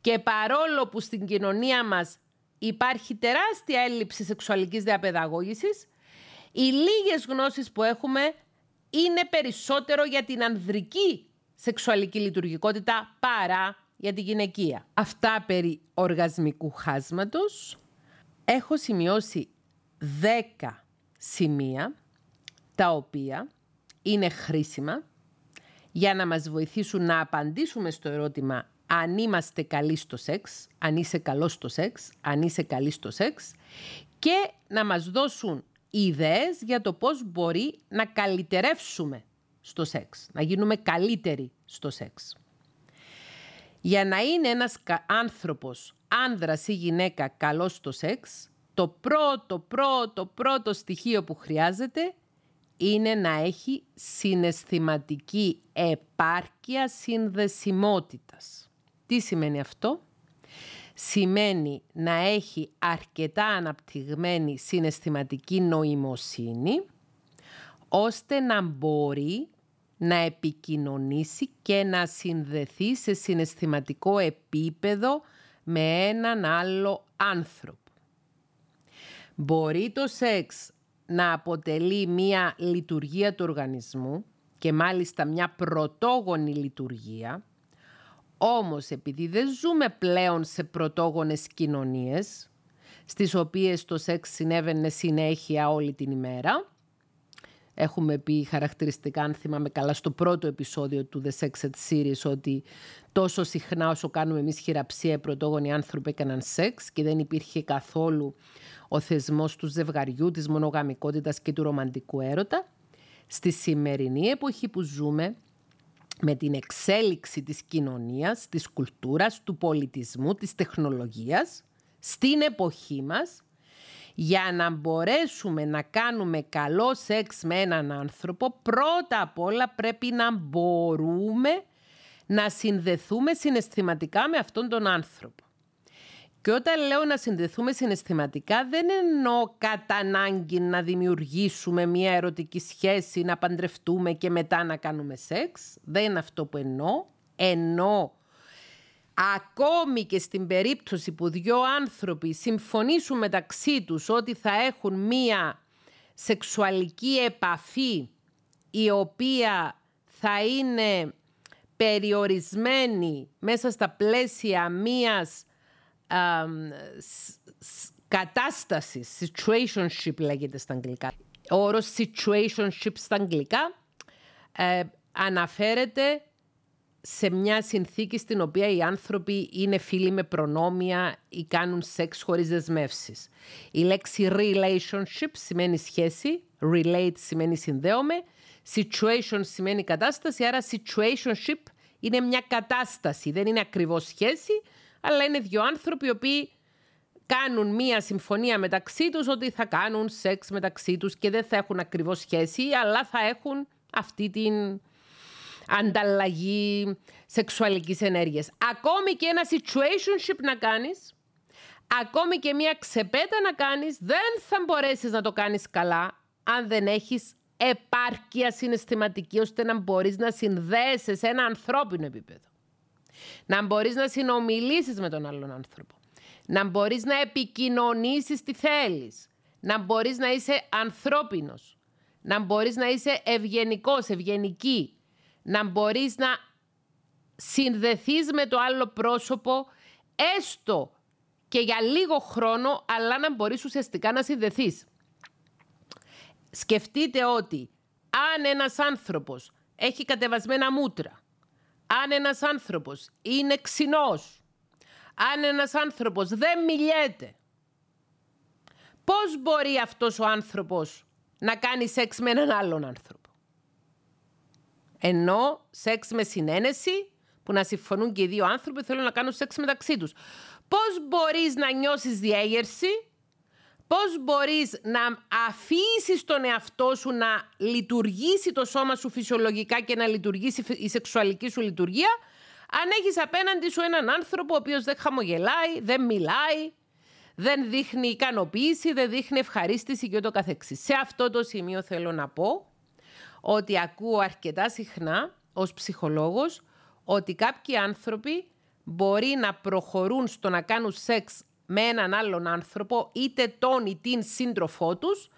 S1: Και παρόλο που στην κοινωνία μας υπάρχει τεράστια έλλειψη σεξουαλικής διαπαιδαγώγησης, οι λίγες γνώσεις που έχουμε είναι περισσότερο για την ανδρική σεξουαλική λειτουργικότητα παρά για τη γυναικεία. Αυτά περί οργασμικού χάσματος. Έχω σημειώσει 10 σημεία τα οποία είναι χρήσιμα για να μας βοηθήσουν να απαντήσουμε στο ερώτημα αν είμαστε καλοί στο σεξ, αν είσαι καλός στο σεξ, αν είσαι καλή στο σεξ και να μας δώσουν ιδέες για το πώς μπορεί να καλυτερεύσουμε στο σεξ, να γίνουμε καλύτεροι στο σεξ. Για να είναι ένας άνθρωπος, άνδρας ή γυναίκα καλός στο σεξ, το πρώτο, πρώτο, πρώτο στοιχείο που χρειάζεται είναι να έχει συναισθηματική επάρκεια συνδεσιμότητας. Τι σημαίνει αυτό; Σημαίνει να έχει αρκετά αναπτυγμένη συναισθηματική νοημοσύνη, ώστε να μπορεί να επικοινωνήσει και να συνδεθεί σε συναισθηματικό επίπεδο με έναν άλλο άνθρωπο. Μπορεί το σεξ να αποτελεί μία λειτουργία του οργανισμού και μάλιστα μια πρωτόγονη λειτουργία, όμως επειδή δεν ζούμε πλέον σε πρωτόγονες κοινωνίες, στις οποίες το σεξ συνέβαινε συνέχεια όλη την ημέρα, Έχουμε πει χαρακτηριστικά, αν θυμάμαι καλά, στο πρώτο επεισόδιο του The Sex Ed Series ότι τόσο συχνά όσο κάνουμε εμείς χειραψία οι πρωτόγονοι άνθρωποι έκαναν σεξ και δεν υπήρχε καθόλου ο θεσμός του ζευγαριού, της μονογαμικότητας και του ρομαντικού έρωτα. Στη σημερινή εποχή που ζούμε, με την εξέλιξη της κοινωνίας, της κουλτούρας, του πολιτισμού, της τεχνολογίας, στην εποχή μας, για να μπορέσουμε να κάνουμε καλό σεξ με έναν άνθρωπο, πρώτα απ' όλα πρέπει να μπορούμε να συνδεθούμε συναισθηματικά με αυτόν τον άνθρωπο. Και όταν λέω να συνδεθούμε συναισθηματικά, δεν εννοώ κατά ανάγκη να δημιουργήσουμε μια ερωτική σχέση, να παντρευτούμε και μετά να κάνουμε σεξ. Δεν είναι αυτό που εννοώ. Εννοώ ακόμη και στην περίπτωση που δύο άνθρωποι συμφωνήσουν μεταξύ τους ότι θα έχουν μία σεξουαλική επαφή η οποία θα είναι περιορισμένη μέσα στα πλαίσια μίας κατάστασης, situationship λέγεται στα αγγλικά. Ο όρος situationship στα αγγλικά ε, αναφέρεται σε μια συνθήκη στην οποία οι άνθρωποι είναι φίλοι με προνόμια ή κάνουν σεξ χωρίς δεσμεύσεις. Η λέξη relationship σημαίνει σχέση, relate σημαίνει συνδέομαι, situation σημαίνει κατάσταση, άρα situationship είναι μια κατάσταση, δεν είναι ακριβώς σχέση, αλλά είναι δύο άνθρωποι οι οποίοι κάνουν μία συμφωνία μεταξύ τους ότι θα κάνουν σεξ μεταξύ τους και δεν θα έχουν ακριβώς σχέση, αλλά θα έχουν αυτή την ανταλλαγή σεξουαλικής ενέργειας. Ακόμη και ένα situationship να κάνεις, ακόμη και μία ξεπέτα να κάνεις, δεν θα μπορέσεις να το κάνεις καλά αν δεν έχεις επάρκεια συναισθηματική ώστε να μπορείς να συνδέεσαι σε ένα ανθρώπινο επίπεδο. Να μπορείς να συνομιλήσεις με τον άλλον άνθρωπο. Να μπορείς να επικοινωνήσεις τι θέλεις. Να μπορείς να είσαι ανθρώπινος. Να μπορείς να είσαι ευγενικός, ευγενική να μπορείς να συνδεθείς με το άλλο πρόσωπο έστω και για λίγο χρόνο, αλλά να μπορείς ουσιαστικά να συνδεθείς. Σκεφτείτε ότι αν ένας άνθρωπος έχει κατεβασμένα μούτρα, αν ένας άνθρωπος είναι ξινός, αν ένας άνθρωπος δεν μιλιέται, πώς μπορεί αυτός ο άνθρωπος να κάνει σεξ με έναν άλλον άνθρωπο; Ενώ σεξ με συνένεση, που να συμφωνούν και οι δύο άνθρωποι θέλουν να κάνουν σεξ μεταξύ τους. Πώς μπορείς να νιώσεις διέγερση, πώς μπορείς να αφήσεις τον εαυτό σου να λειτουργήσει το σώμα σου φυσιολογικά και να λειτουργήσει η σεξουαλική σου λειτουργία, αν έχεις απέναντι σου έναν άνθρωπο ο οποίος δεν χαμογελάει, δεν μιλάει, δεν δείχνει ικανοποίηση, δεν δείχνει ευχαρίστηση και ούτω καθεξής. Σε αυτό το σημείο θέλω να πω ότι ακούω αρκετά συχνά ως ψυχολόγος ότι κάποιοι άνθρωποι μπορεί να προχωρούν στο να κάνουν σεξ με έναν άλλον άνθρωπο, είτε τον ή την σύντροφό τους,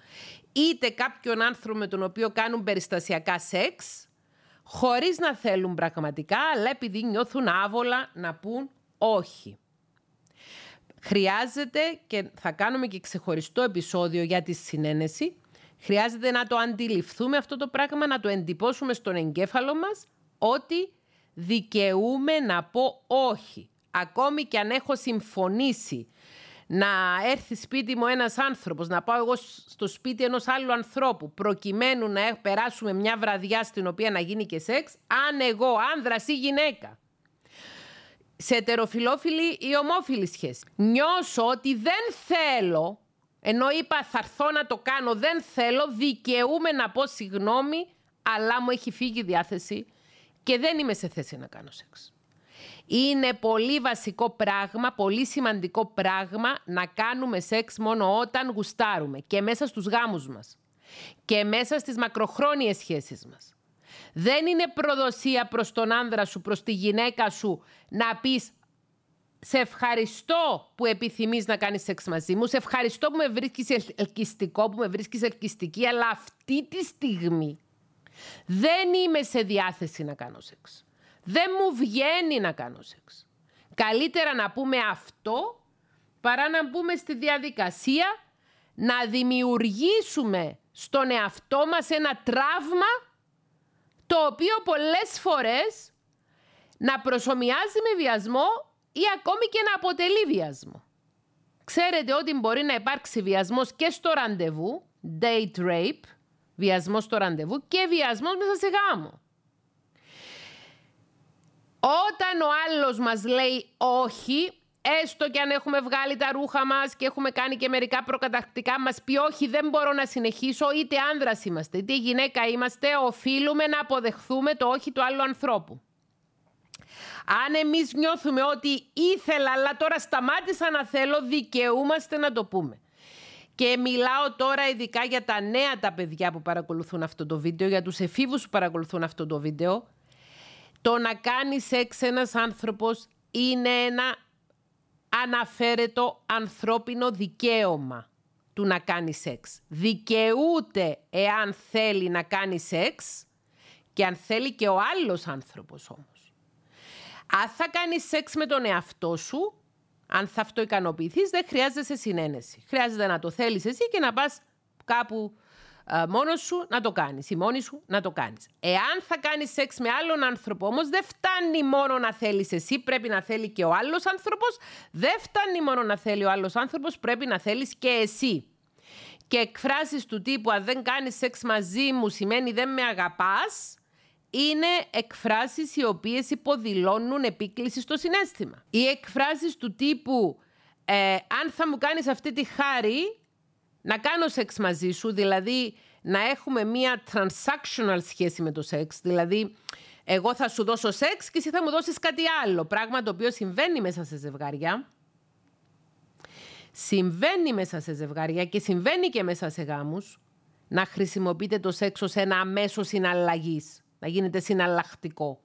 S1: είτε κάποιον άνθρωπο με τον οποίο κάνουν περιστασιακά σεξ, χωρίς να θέλουν πραγματικά, αλλά επειδή νιώθουν άβολα να πούν όχι. Χρειάζεται και θα κάνουμε και ξεχωριστό επεισόδιο για τη συνένεση, Χρειάζεται να το αντιληφθούμε αυτό το πράγμα, να το εντυπώσουμε στον εγκέφαλο μας ότι δικαιούμαι να πω όχι. Ακόμη και αν έχω συμφωνήσει να έρθει σπίτι μου ένας άνθρωπος, να πάω εγώ στο σπίτι ενός άλλου ανθρώπου, προκειμένου να περάσουμε μια βραδιά στην οποία να γίνει και σεξ, αν εγώ άνδρας ή γυναίκα, σε ετεροφιλόφιλη ή ομόφιλη σχέση, νιώσω ότι δεν θέλω ενώ είπα θα έρθω να το κάνω, δεν θέλω, δικαιούμαι να πω συγγνώμη, αλλά μου έχει φύγει η διάθεση και δεν είμαι σε θέση να κάνω σεξ. Είναι πολύ βασικό πράγμα, πολύ σημαντικό πράγμα να κάνουμε σεξ μόνο όταν γουστάρουμε και μέσα στους γάμους μας και μέσα στις μακροχρόνιες σχέσεις μας. Δεν είναι προδοσία προς τον άνδρα σου, προς τη γυναίκα σου να πεις σε ευχαριστώ που επιθυμείς να κάνεις σεξ μαζί μου, σε ευχαριστώ που με βρίσκεις ελκυστικό, που με βρίσκεις ελκυστική, αλλά αυτή τη στιγμή δεν είμαι σε διάθεση να κάνω σεξ. Δεν μου βγαίνει να κάνω σεξ. Καλύτερα να πούμε αυτό παρά να μπούμε στη διαδικασία να δημιουργήσουμε στον εαυτό μας ένα τραύμα το οποίο πολλές φορές να προσωμιάζει με βιασμό ή ακόμη και να αποτελεί βιασμό. Ξέρετε ότι μπορεί να υπάρξει βιασμός και στο ραντεβού, date rape, βιασμός στο ραντεβού και βιασμός μέσα σε γάμο. Όταν ο άλλος μας λέει όχι, έστω και αν έχουμε βγάλει τα ρούχα μας και έχουμε κάνει και μερικά προκατακτικά μας πει όχι δεν μπορώ να συνεχίσω, είτε άνδρας είμαστε, είτε γυναίκα είμαστε, οφείλουμε να αποδεχθούμε το όχι του άλλου ανθρώπου. Αν εμείς νιώθουμε ότι ήθελα αλλά τώρα σταμάτησα να θέλω, δικαιούμαστε να το πούμε. Και μιλάω τώρα ειδικά για τα νέα τα παιδιά που παρακολουθούν αυτό το βίντεο, για τους εφήβους που παρακολουθούν αυτό το βίντεο. Το να κάνεις σεξ ένας άνθρωπος είναι ένα αναφέρετο ανθρώπινο δικαίωμα του να κάνεις σεξ. Δικαιούται εάν θέλει να κάνει σεξ και αν θέλει και ο άλλος άνθρωπος όμως. Αν θα κάνεις σεξ με τον εαυτό σου, αν θα αυτοικανοποιηθείς, δεν χρειάζεσαι συνένεση. Χρειάζεται να το θέλεις εσύ και να πας κάπου ε, μόνος σου να το κάνεις ή μόνη σου να το κάνεις. Εάν θα κάνεις σεξ με άλλον άνθρωπο όμως δεν φτάνει μόνο να θέλεις εσύ, πρέπει να θέλει και ο άλλος άνθρωπος. Δεν φτάνει μόνο να θέλει ο άλλος άνθρωπος, πρέπει να θέλεις και εσύ. Και εκφράσεις του τύπου αν δεν κάνεις σεξ μαζί μου σημαίνει δεν με αγαπάς, είναι εκφράσεις οι οποίες υποδηλώνουν επίκληση στο συνέστημα. Οι εκφράσεις του τύπου ε, αν θα μου κάνεις αυτή τη χάρη, να κάνω σεξ μαζί σου, δηλαδή να έχουμε μία transactional σχέση με το σεξ, δηλαδή εγώ θα σου δώσω σεξ και εσύ θα μου δώσεις κάτι άλλο, πράγμα το οποίο συμβαίνει μέσα σε ζευγάρια. Συμβαίνει μέσα σε ζευγάρια και συμβαίνει και μέσα σε γάμους να χρησιμοποιείτε το σεξ ως ένα αμέσω συναλλαγής, να γίνεται συναλλακτικό.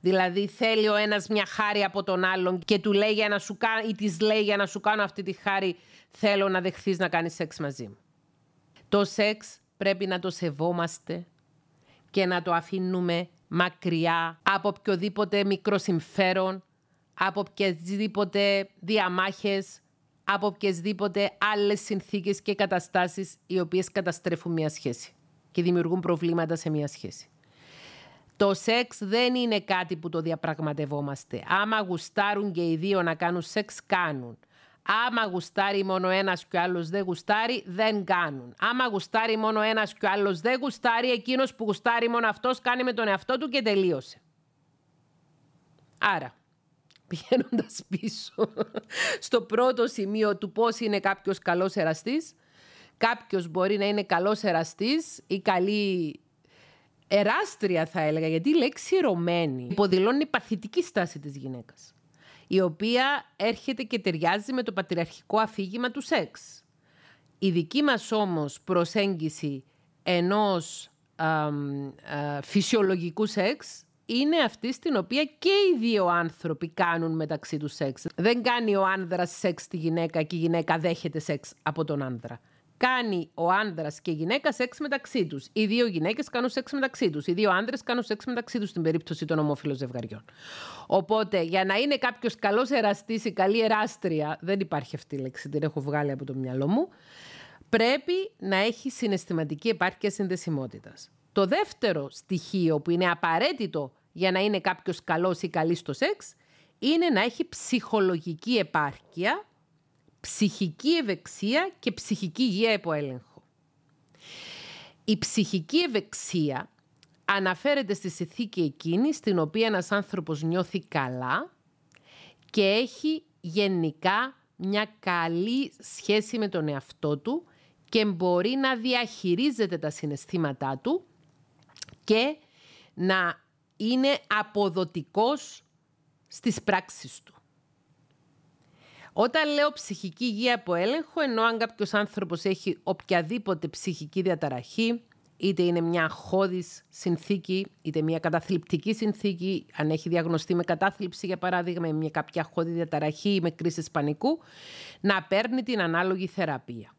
S1: Δηλαδή θέλει ο ένας μια χάρη από τον άλλον και του λέει για να σου κάνει ή της λέει για να σου κάνω αυτή τη χάρη θέλω να δεχθείς να κάνεις σεξ μαζί μου. Το σεξ πρέπει να το σεβόμαστε και να το αφήνουμε μακριά από οποιοδήποτε μικρό συμφέρον, από οποιασδήποτε διαμάχες, από οποιασδήποτε άλλες συνθήκες και καταστάσεις οι οποίες καταστρέφουν μια σχέση και δημιουργούν προβλήματα σε μια σχέση. Το σεξ δεν είναι κάτι που το διαπραγματευόμαστε. Άμα γουστάρουν και οι δύο να κάνουν σεξ, κάνουν. Άμα γουστάρει μόνο ένας και ο άλλος δεν γουστάρει, δεν κάνουν. Άμα γουστάρει μόνο ένας και ο άλλος δεν γουστάρει, εκείνος που γουστάρει μόνο αυτός κάνει με τον εαυτό του και τελείωσε. Άρα, πηγαίνοντας πίσω στο πρώτο σημείο του πώς είναι κάποιος καλός εραστής, κάποιος μπορεί να είναι καλός εραστής ή καλή εράστρια θα έλεγα, γιατί η λέξη ρωμένη υποδηλώνει παθητική στάση της γυναίκας, η οποία έρχεται και ταιριάζει με το πατριαρχικό αφήγημα του σεξ. Η δική μας όμως προσέγγιση ενός φυσιολογικού σεξ είναι αυτή στην οποία και οι δύο άνθρωποι κάνουν μεταξύ τους σεξ. Δεν κάνει ο άνδρας σεξ στη γυναίκα και η γυναίκα δέχεται σεξ από τον άνδρα κάνει ο άντρα και η γυναίκα σεξ μεταξύ τους. Οι δύο γυναίκες κάνουν σεξ μεταξύ τους. Οι δύο άντρε κάνουν σεξ μεταξύ τους στην περίπτωση των ομόφυλων ζευγαριών. Οπότε, για να είναι κάποιος καλός εραστής ή καλή εράστρια, δεν υπάρχει αυτή η λέξη, την έχω βγάλει από το μυαλό μου, πρέπει να έχει συναισθηματική επάρκεια συνδεσιμότητας. Το δεύτερο στοιχείο που είναι απαραίτητο για να είναι κάποιος καλός ή καλής στο σεξ είναι να έχει ψυχολογική επάρκεια ψυχική ευεξία και ψυχική υγεία υπό έλεγχο. Η ψυχική ευεξία αναφέρεται στη συνθήκη εκείνη στην οποία ένας άνθρωπος νιώθει καλά και έχει γενικά μια καλή σχέση με τον εαυτό του και μπορεί να διαχειρίζεται τα συναισθήματά του και να είναι αποδοτικός στις πράξεις του. Όταν λέω ψυχική υγεία από έλεγχο, ενώ αν κάποιος άνθρωπος έχει οποιαδήποτε ψυχική διαταραχή, είτε είναι μια αγχώδης συνθήκη, είτε μια καταθλιπτική συνθήκη, αν έχει διαγνωστεί με κατάθλιψη για παράδειγμα, ή μια κάποια αγχώδη διαταραχή ή με κρίση πανικού, να παίρνει την ανάλογη θεραπεία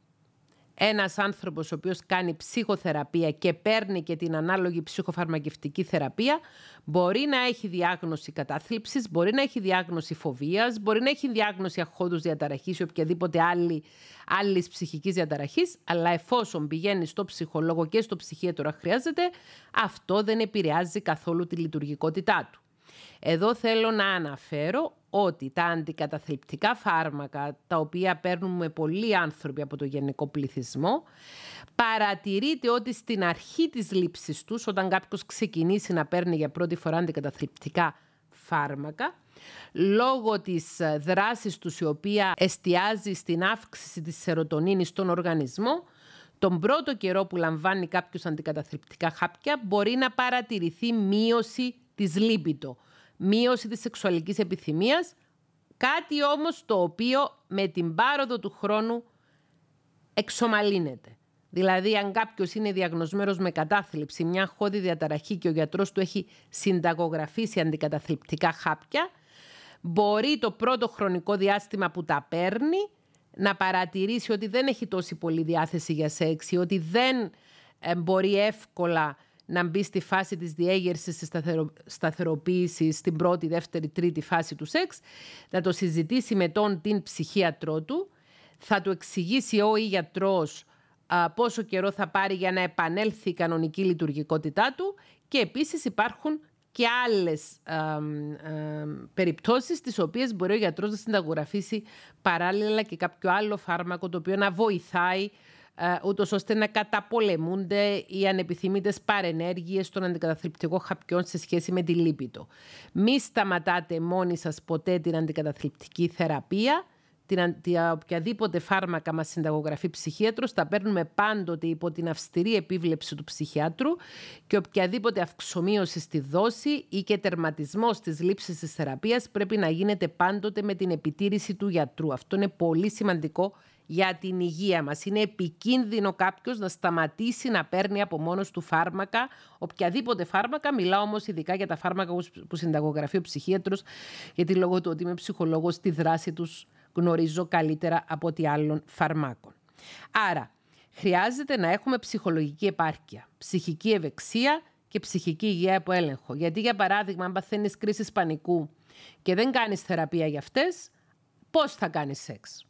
S1: ένας άνθρωπος ο οποίος κάνει ψυχοθεραπεία και παίρνει και την ανάλογη ψυχοφαρμακευτική θεραπεία μπορεί να έχει διάγνωση κατάθλιψης, μπορεί να έχει διάγνωση φοβίας, μπορεί να έχει διάγνωση αχώδους διαταραχής ή οποιαδήποτε άλλη άλλης ψυχικής διαταραχής, αλλά εφόσον πηγαίνει στο ψυχολόγο και στο ψυχίατρο χρειάζεται, αυτό δεν επηρεάζει καθόλου τη λειτουργικότητά του. Εδώ θέλω να αναφέρω ότι τα αντικαταθλιπτικά φάρμακα, τα οποία παίρνουμε πολλοί άνθρωποι από το γενικό πληθυσμό, παρατηρείται ότι στην αρχή της λήψης τους, όταν κάποιος ξεκινήσει να παίρνει για πρώτη φορά αντικαταθλιπτικά φάρμακα, λόγω της δράσης τους η οποία εστιάζει στην αύξηση της σερωτονίνης στον οργανισμό, τον πρώτο καιρό που λαμβάνει κάποιος αντικαταθλιπτικά χάπια μπορεί να παρατηρηθεί μείωση της λίπητο μείωση της σεξουαλικής επιθυμίας, κάτι όμως το οποίο με την πάροδο του χρόνου εξομαλύνεται. Δηλαδή, αν κάποιος είναι διαγνωσμένος με κατάθλιψη, μια χώδη διαταραχή και ο γιατρός του έχει συνταγογραφήσει αντικαταθλιπτικά χάπια, μπορεί το πρώτο χρονικό διάστημα που τα παίρνει να παρατηρήσει ότι δεν έχει τόση πολύ διάθεση για σεξ, ότι δεν ε, μπορεί εύκολα να μπει στη φάση της διέγερσης, της σταθερο... σταθεροποίησης, στην πρώτη, δεύτερη, τρίτη φάση του σεξ, να το συζητήσει με τον την ψυχίατρό του, θα του εξηγήσει ο ή γιατρός πόσο καιρό θα πάρει για να επανέλθει η κανονική λειτουργικότητά του και επίσης υπάρχουν και άλλες α, περιπτώσεις τις οποίες μπορεί ο γιατρός να συνταγογραφήσει παράλληλα και κάποιο άλλο φάρμακο το οποίο να βοηθάει ε, ούτως ώστε να καταπολεμούνται οι ανεπιθύμητες παρενέργειες των αντικαταθλιπτικών χαπιών σε σχέση με τη λίπητο. Μη σταματάτε μόνοι σας ποτέ την αντικαταθλιπτική θεραπεία, την, οποιαδήποτε φάρμακα μας συνταγογραφεί ψυχίατρος, τα παίρνουμε πάντοτε υπό την αυστηρή επίβλεψη του ψυχιάτρου και οποιαδήποτε αυξομοίωση στη δόση ή και τερματισμός της λήψης της θεραπείας πρέπει να γίνεται πάντοτε με την επιτήρηση του γιατρού. Αυτό είναι πολύ σημαντικό για την υγεία μας. Είναι επικίνδυνο κάποιος να σταματήσει να παίρνει από μόνος του φάρμακα, οποιαδήποτε φάρμακα, μιλάω όμως ειδικά για τα φάρμακα που συνταγογραφεί ο ψυχίατρος, γιατί λόγω του ότι είμαι ψυχολόγος, τη δράση τους γνωρίζω καλύτερα από ό,τι άλλων φαρμάκων. Άρα, χρειάζεται να έχουμε ψυχολογική επάρκεια, ψυχική ευεξία και ψυχική υγεία από έλεγχο. Γιατί, για παράδειγμα, αν παθαίνεις κρίση πανικού και δεν κάνεις θεραπεία για αυτές, πώς θα κάνεις σεξ;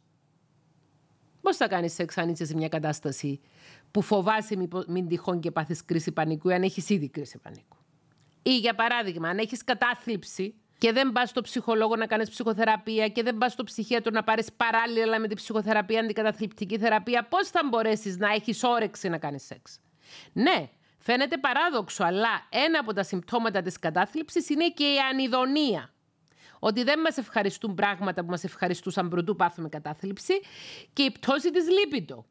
S1: Πώς θα κάνεις σεξ αν είσαι σε μια κατάσταση που φοβάσαι μην τυχόν και πάθεις κρίση πανικού ή αν έχεις ήδη κρίση πανικού; Ή για παράδειγμα, αν έχεις κατάθλιψη και δεν πας στο ψυχολόγο να κάνεις ψυχοθεραπεία και δεν πας στο ψυχίατρο να πάρεις παράλληλα με την ψυχοθεραπεία αντικαταθλιπτική θεραπεία, πώς θα μπορέσεις να έχεις όρεξη να κάνεις σεξ; Ναι, φαίνεται παράδοξο, αλλά ένα από τα συμπτώματα της κατάθλιψης είναι και η ανιδονία ότι δεν μας ευχαριστούν πράγματα που μας ευχαριστούσαν πρωτού πάθουμε κατάθλιψη και η πτώση της λίπητο.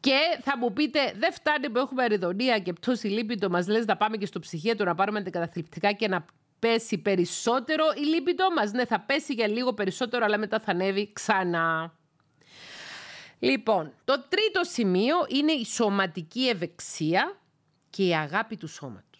S1: Και θα μου πείτε, δεν φτάνει που έχουμε αριδονία και πτώση λίπητο, μας λες να πάμε και στο ψυχίατρο να πάρουμε αντικαταθλιπτικά και να πέσει περισσότερο η λίπητο μας. Ναι, θα πέσει για λίγο περισσότερο, αλλά μετά θα ανέβει ξανά. Λοιπόν, το τρίτο σημείο είναι η σωματική ευεξία και η αγάπη του σώματος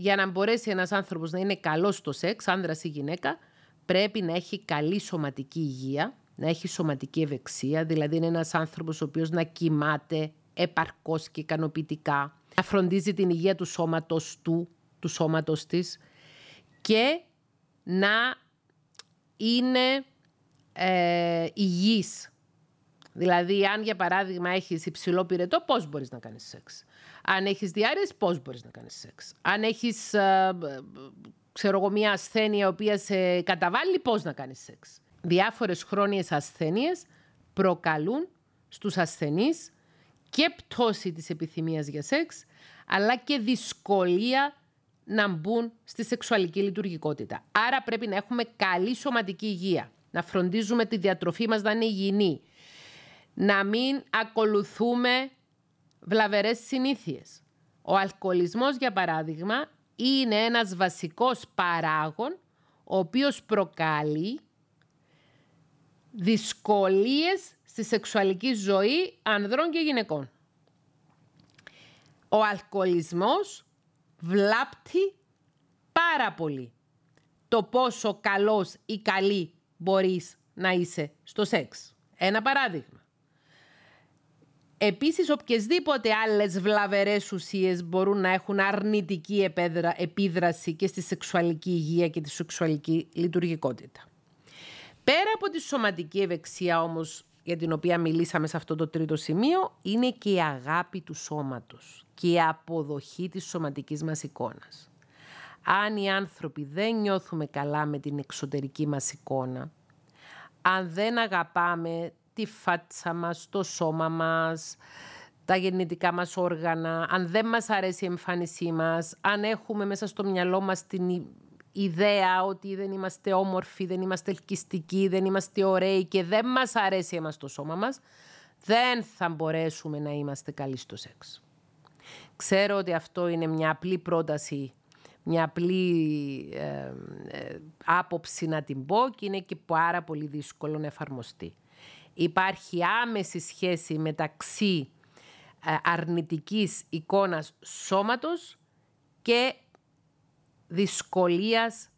S1: για να μπορέσει ένας άνθρωπος να είναι καλός στο σεξ, άνδρας ή γυναίκα, πρέπει να έχει καλή σωματική υγεία, να έχει σωματική ευεξία, δηλαδή είναι ένας άνθρωπος ο οποίος να κοιμάται επαρκώς και ικανοποιητικά, να φροντίζει την υγεία του σώματος του, του σώματος της και να είναι ε, υγιής. Δηλαδή, αν για παράδειγμα έχεις υψηλό πυρετό, πώς μπορείς να κάνεις σεξ. Αν έχεις διάρκεια, πώς μπορείς να κάνεις σεξ. Αν έχεις, ε, ξέρω εγώ, μια ασθένεια η οποία σε καταβάλει, πώς να κάνεις σεξ. Διάφορες χρόνιες ασθένειες προκαλούν στους ασθενείς και πτώση της επιθυμίας για σεξ, αλλά και δυσκολία να μπουν στη σεξουαλική λειτουργικότητα. Άρα πρέπει να έχουμε καλή σωματική υγεία, να φροντίζουμε τη διατροφή μας να είναι υγιεινή, να μην ακολουθούμε βλαβερές συνήθειες. Ο αλκοολισμός, για παράδειγμα, είναι ένας βασικός παράγων ο οποίος προκαλεί δυσκολίες στη σεξουαλική ζωή ανδρών και γυναικών. Ο αλκοολισμός βλάπτει πάρα πολύ το πόσο καλός ή καλή μπορείς να είσαι στο σεξ. Ένα παράδειγμα. Επίσης, οποιασδήποτε άλλες βλαβερές ουσίες μπορούν να έχουν αρνητική επίδραση και στη σεξουαλική υγεία και τη σεξουαλική λειτουργικότητα. Πέρα από τη σωματική ευεξία όμως για την οποία μιλήσαμε σε αυτό το τρίτο σημείο, είναι και η αγάπη του σώματος και η αποδοχή της σωματικής μας εικόνας. Αν οι άνθρωποι δεν νιώθουμε καλά με την εξωτερική μας εικόνα, αν δεν αγαπάμε τη φάτσα μας, το σώμα μας, τα γεννητικά μας όργανα, αν δεν μας αρέσει η εμφάνισή μας, αν έχουμε μέσα στο μυαλό μας την ιδέα ότι δεν είμαστε όμορφοι, δεν είμαστε ελκυστικοί, δεν είμαστε ωραίοι και δεν μας αρέσει εμάς το σώμα μας, δεν θα μπορέσουμε να είμαστε καλοί στο σεξ. Ξέρω ότι αυτό είναι μια απλή πρόταση, μια απλή ε, ε, άποψη να την πω και είναι και πάρα πολύ δύσκολο να εφαρμοστεί υπάρχει άμεση σχέση μεταξύ ε, αρνητικής εικόνας σώματος και δυσκολίας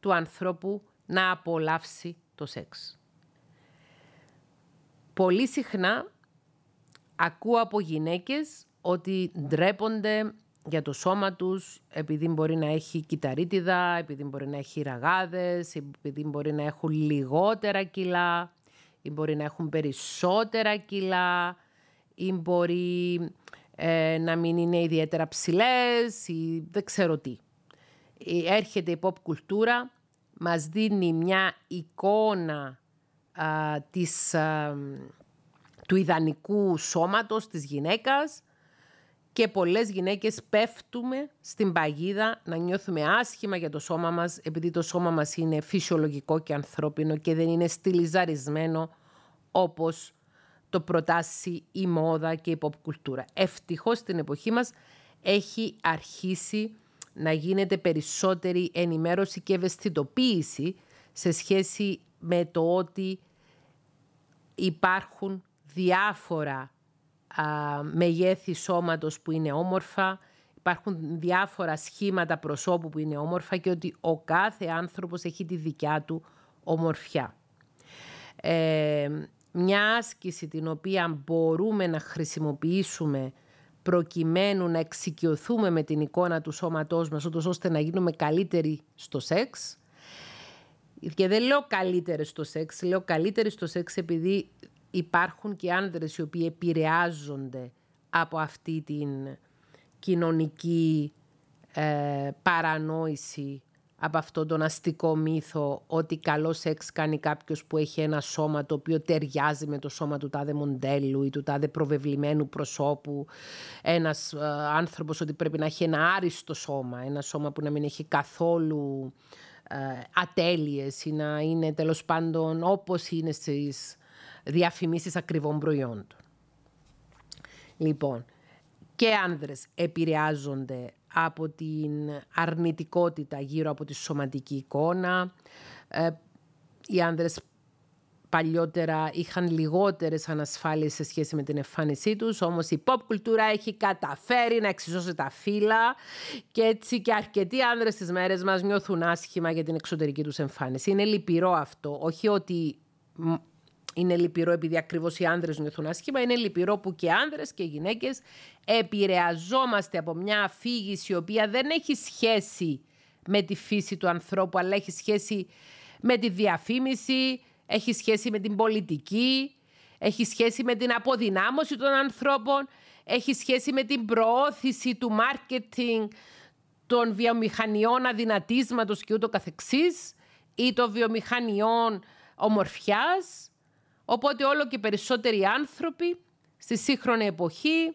S1: του ανθρώπου να απολαύσει το σεξ. Πολύ συχνά ακούω από γυναίκες ότι ντρέπονται για το σώμα τους επειδή μπορεί να έχει κυταρίτιδα, επειδή μπορεί να έχει ραγάδες, επειδή μπορεί να έχουν λιγότερα κιλά ή μπορεί να έχουν περισσότερα κιλά ή μπορεί ε, να μην είναι ιδιαίτερα ψηλές ή δεν ξέρω τι. Ε, έρχεται η pop κουλτούρα, μας δίνει μια εικόνα της, του ιδανικού σώματος της γυναίκας και πολλές γυναίκες πέφτουμε στην παγίδα να νιώθουμε άσχημα για το σώμα μας επειδή το σώμα μας είναι φυσιολογικό και ανθρώπινο και δεν είναι στυλιζαρισμένο όπως το προτάσει η μόδα και η pop κουλτούρα. Ευτυχώς στην εποχή μας έχει αρχίσει να γίνεται περισσότερη ενημέρωση και ευαισθητοποίηση σε σχέση με το ότι υπάρχουν διάφορα μεγέθη σώματος που είναι όμορφα, υπάρχουν διάφορα σχήματα προσώπου που είναι όμορφα και ότι ο κάθε άνθρωπος έχει τη δικιά του ομορφιά. Ε, μια άσκηση την οποία μπορούμε να χρησιμοποιήσουμε προκειμένου να εξοικειωθούμε με την εικόνα του σώματός μας, ώστε να γίνουμε καλύτεροι στο σεξ. Και δεν λέω καλύτεροι στο σεξ, λέω καλύτεροι στο σεξ επειδή υπάρχουν και άνδρες οι οποίοι επηρεάζονται από αυτή την κοινωνική ε, παρανόηση από αυτόν τον αστικό μύθο ότι καλό σεξ κάνει κάποιος που έχει ένα σώμα το οποίο ταιριάζει με το σώμα του τάδε μοντέλου ή του τάδε προβεβλημένου προσώπου. Ένας ε, άνθρωπος ότι πρέπει να έχει ένα άριστο σώμα, ένα σώμα που να μην έχει καθόλου ε, ατέλειες ή να είναι τέλος πάντων όπως είναι στις διαφημίσεις ακριβών προϊόντων. Λοιπόν, και άνδρες επηρεάζονται από την αρνητικότητα γύρω από τη σωματική εικόνα. Ε, οι άνδρες παλιότερα είχαν λιγότερες ανασφάλειες σε σχέση με την εμφάνισή τους, όμως η pop κουλτούρα έχει καταφέρει να εξισώσει τα φύλλα και έτσι και αρκετοί άνδρες στις μέρες μας νιώθουν άσχημα για την εξωτερική τους εμφάνιση. Είναι λυπηρό αυτό, όχι ότι είναι λυπηρό επειδή ακριβώς οι άνδρες νιώθουν άσχημα. Είναι λυπηρό που και άνδρες και γυναίκες επηρεαζόμαστε από μια αφήγηση η οποία δεν έχει σχέση με τη φύση του ανθρώπου, αλλά έχει σχέση με τη διαφήμιση, έχει σχέση με την πολιτική, έχει σχέση με την αποδυνάμωση των ανθρώπων, έχει σχέση με την προώθηση του μάρκετινγκ των βιομηχανιών αδυνατίσματος και ούτω καθεξής ή των βιομηχανιών ομορφιάς Οπότε όλο και περισσότεροι άνθρωποι στη σύγχρονη εποχή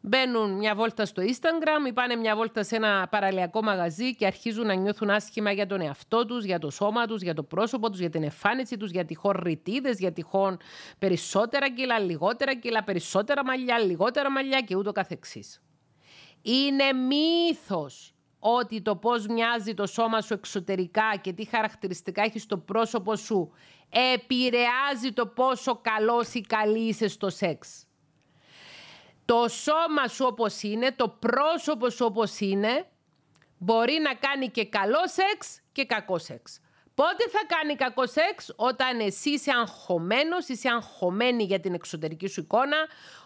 S1: μπαίνουν μια βόλτα στο Instagram ή πάνε μια βόλτα σε ένα παραλιακό μαγαζί και αρχίζουν να νιώθουν άσχημα για τον εαυτό τους, για το σώμα τους, για το πρόσωπο τους, για την εμφάνιση τους, για τυχόν ρητίδες, για τυχόν περισσότερα κιλά, λιγότερα κιλά, περισσότερα μαλλιά, λιγότερα μαλλιά και ούτω καθεξής. Είναι μύθος ότι το πώς μοιάζει το σώμα σου εξωτερικά και τι χαρακτηριστικά έχει στο πρόσωπο σου επηρεάζει το πόσο καλός ή καλή είσαι στο σεξ. Το σώμα σου όπως είναι, το πρόσωπο σου όπως είναι, μπορεί να κάνει και καλό σεξ και κακό σεξ. Πότε θα κάνει κακό σεξ; Όταν εσύ είσαι αγχωμένος, είσαι αγχωμένη για την εξωτερική σου εικόνα,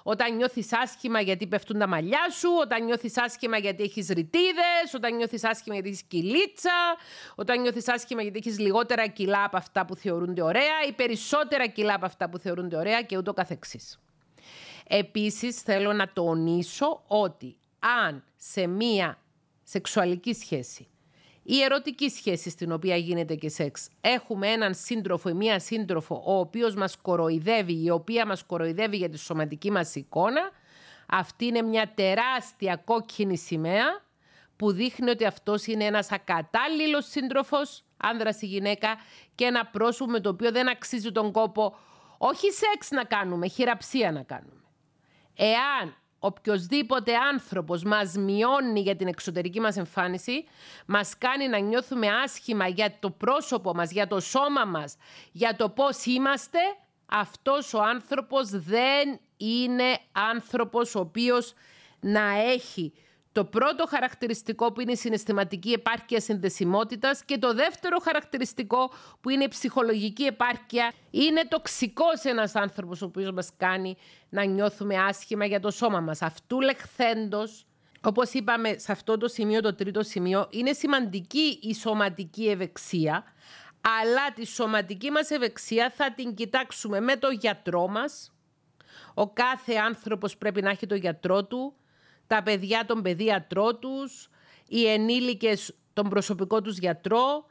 S1: όταν νιώθεις άσχημα γιατί πέφτουν τα μαλλιά σου, όταν νιώθεις άσχημα γιατί έχεις ρητίδες, όταν νιώθεις άσχημα γιατί έχεις κυλίτσα, όταν νιώθεις άσχημα γιατί έχεις λιγότερα κιλά από αυτά που θεωρούνται ωραία ή περισσότερα κιλά από αυτά που θεωρούνται ωραία και ούτω καθεξής. Επίσης θέλω να τονίσω ότι αν σε μία σεξουαλική σχέση η ερωτική σχέση στην οποία γίνεται και σεξ. Έχουμε έναν σύντροφο ή μία σύντροφο ο οποίος μας κοροϊδεύει, η οποία μας κοροϊδεύει για τη σωματική μας εικόνα. Αυτή είναι μια τεράστια κόκκινη σημαία που δείχνει ότι αυτός είναι ένας ακατάλληλος σύντροφος, άνδρας ή γυναίκα, και ένα πρόσωπο με το οποίο δεν αξίζει τον κόπο όχι σεξ να κάνουμε, χειραψία να κάνουμε. Εάν οποιοδήποτε άνθρωπος μας μειώνει για την εξωτερική μας εμφάνιση, μας κάνει να νιώθουμε άσχημα για το πρόσωπο μας, για το σώμα μας, για το πώς είμαστε, αυτός ο άνθρωπος δεν είναι άνθρωπος ο οποίος να έχει το πρώτο χαρακτηριστικό που είναι η συναισθηματική επάρκεια συνδεσιμότητας και το δεύτερο χαρακτηριστικό που είναι η ψυχολογική επάρκεια είναι τοξικός ένας άνθρωπος ο οποίος μας κάνει να νιώθουμε άσχημα για το σώμα μας. Αυτού λεχθέντος, όπως είπαμε σε αυτό το σημείο, το τρίτο σημείο, είναι σημαντική η σωματική ευεξία, αλλά τη σωματική μας ευεξία θα την κοιτάξουμε με το γιατρό μας. Ο κάθε άνθρωπος πρέπει να έχει το γιατρό του, τα παιδιά τον παιδίατρό τους, οι ενήλικες τον προσωπικό τους γιατρό.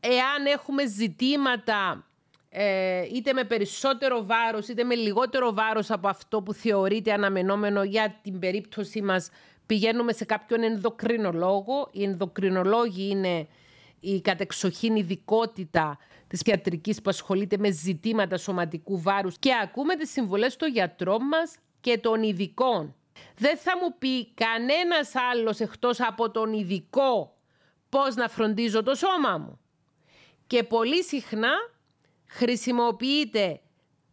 S1: Εάν έχουμε ζητήματα ε, είτε με περισσότερο βάρος είτε με λιγότερο βάρος από αυτό που θεωρείται αναμενόμενο για την περίπτωση μας, πηγαίνουμε σε κάποιον ενδοκρινολόγο. Οι ενδοκρινολόγοι είναι η κατεξοχήν ειδικότητα της ιατρικής που ασχολείται με ζητήματα σωματικού βάρους και ακούμε τις συμβουλές των γιατρών μας και των ειδικών δεν θα μου πει κανένας άλλος εκτός από τον ειδικό πώς να φροντίζω το σώμα μου. Και πολύ συχνά χρησιμοποιείται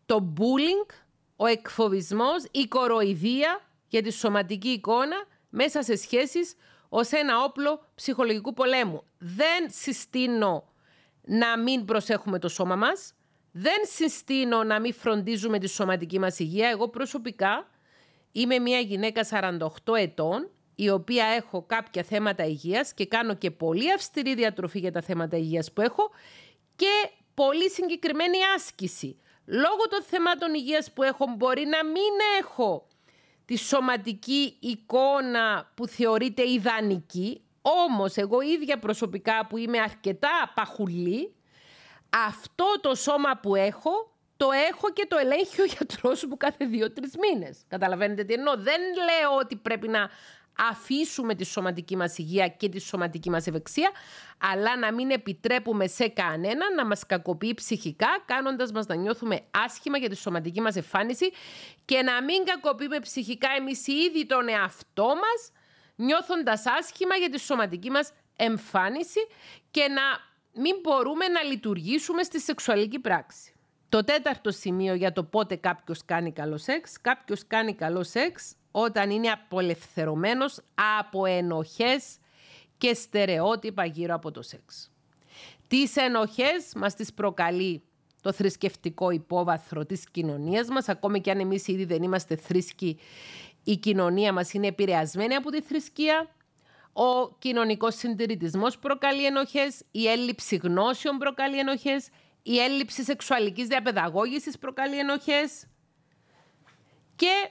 S1: το bullying, ο εκφοβισμός, η κοροϊδία για τη σωματική εικόνα μέσα σε σχέσεις ως ένα όπλο ψυχολογικού πολέμου. Δεν συστήνω να μην προσέχουμε το σώμα μας, δεν συστήνω να μην φροντίζουμε τη σωματική μας υγεία. Εγώ προσωπικά Είμαι μια γυναίκα 48 ετών, η οποία έχω κάποια θέματα υγείας και κάνω και πολύ αυστηρή διατροφή για τα θέματα υγείας που έχω και πολύ συγκεκριμένη άσκηση. Λόγω των θεμάτων υγείας που έχω μπορεί να μην έχω τη σωματική εικόνα που θεωρείται ιδανική, όμως εγώ ίδια προσωπικά που είμαι αρκετά παχουλή, αυτό το σώμα που έχω το έχω και το ελέγχει ο γιατρός μου κάθε δύο-τρεις μήνες. Καταλαβαίνετε τι εννοώ; Δεν λέω ότι πρέπει να αφήσουμε τη σωματική μας υγεία και τη σωματική μας ευεξία, αλλά να μην επιτρέπουμε σε κανέναν να μας κακοποιεί ψυχικά, κάνοντας μας να νιώθουμε άσχημα για τη σωματική μας εμφάνιση και να μην κακοποιούμε ψυχικά εμείς ήδη τον εαυτό μας, νιώθοντας άσχημα για τη σωματική μας εμφάνιση και να μην μπορούμε να λειτουργήσουμε στη σεξουαλική πράξη. Το τέταρτο σημείο για το πότε κάποιος κάνει καλό σεξ. Κάποιος κάνει καλό σεξ όταν είναι απολευθερωμένος από ενοχές και στερεότυπα γύρω από το σεξ. Τις ενοχές μας τις προκαλεί το θρησκευτικό υπόβαθρο της κοινωνίας μας, ακόμη και αν εμείς ήδη δεν είμαστε θρήσκοι, η κοινωνία μας είναι επηρεασμένη από τη θρησκεία. Ο κοινωνικός συντηρητισμός προκαλεί ενοχές, η έλλειψη γνώσεων προκαλεί ενοχές, η έλλειψη σεξουαλικής διαπαιδαγώγησης προκαλεί ενοχές και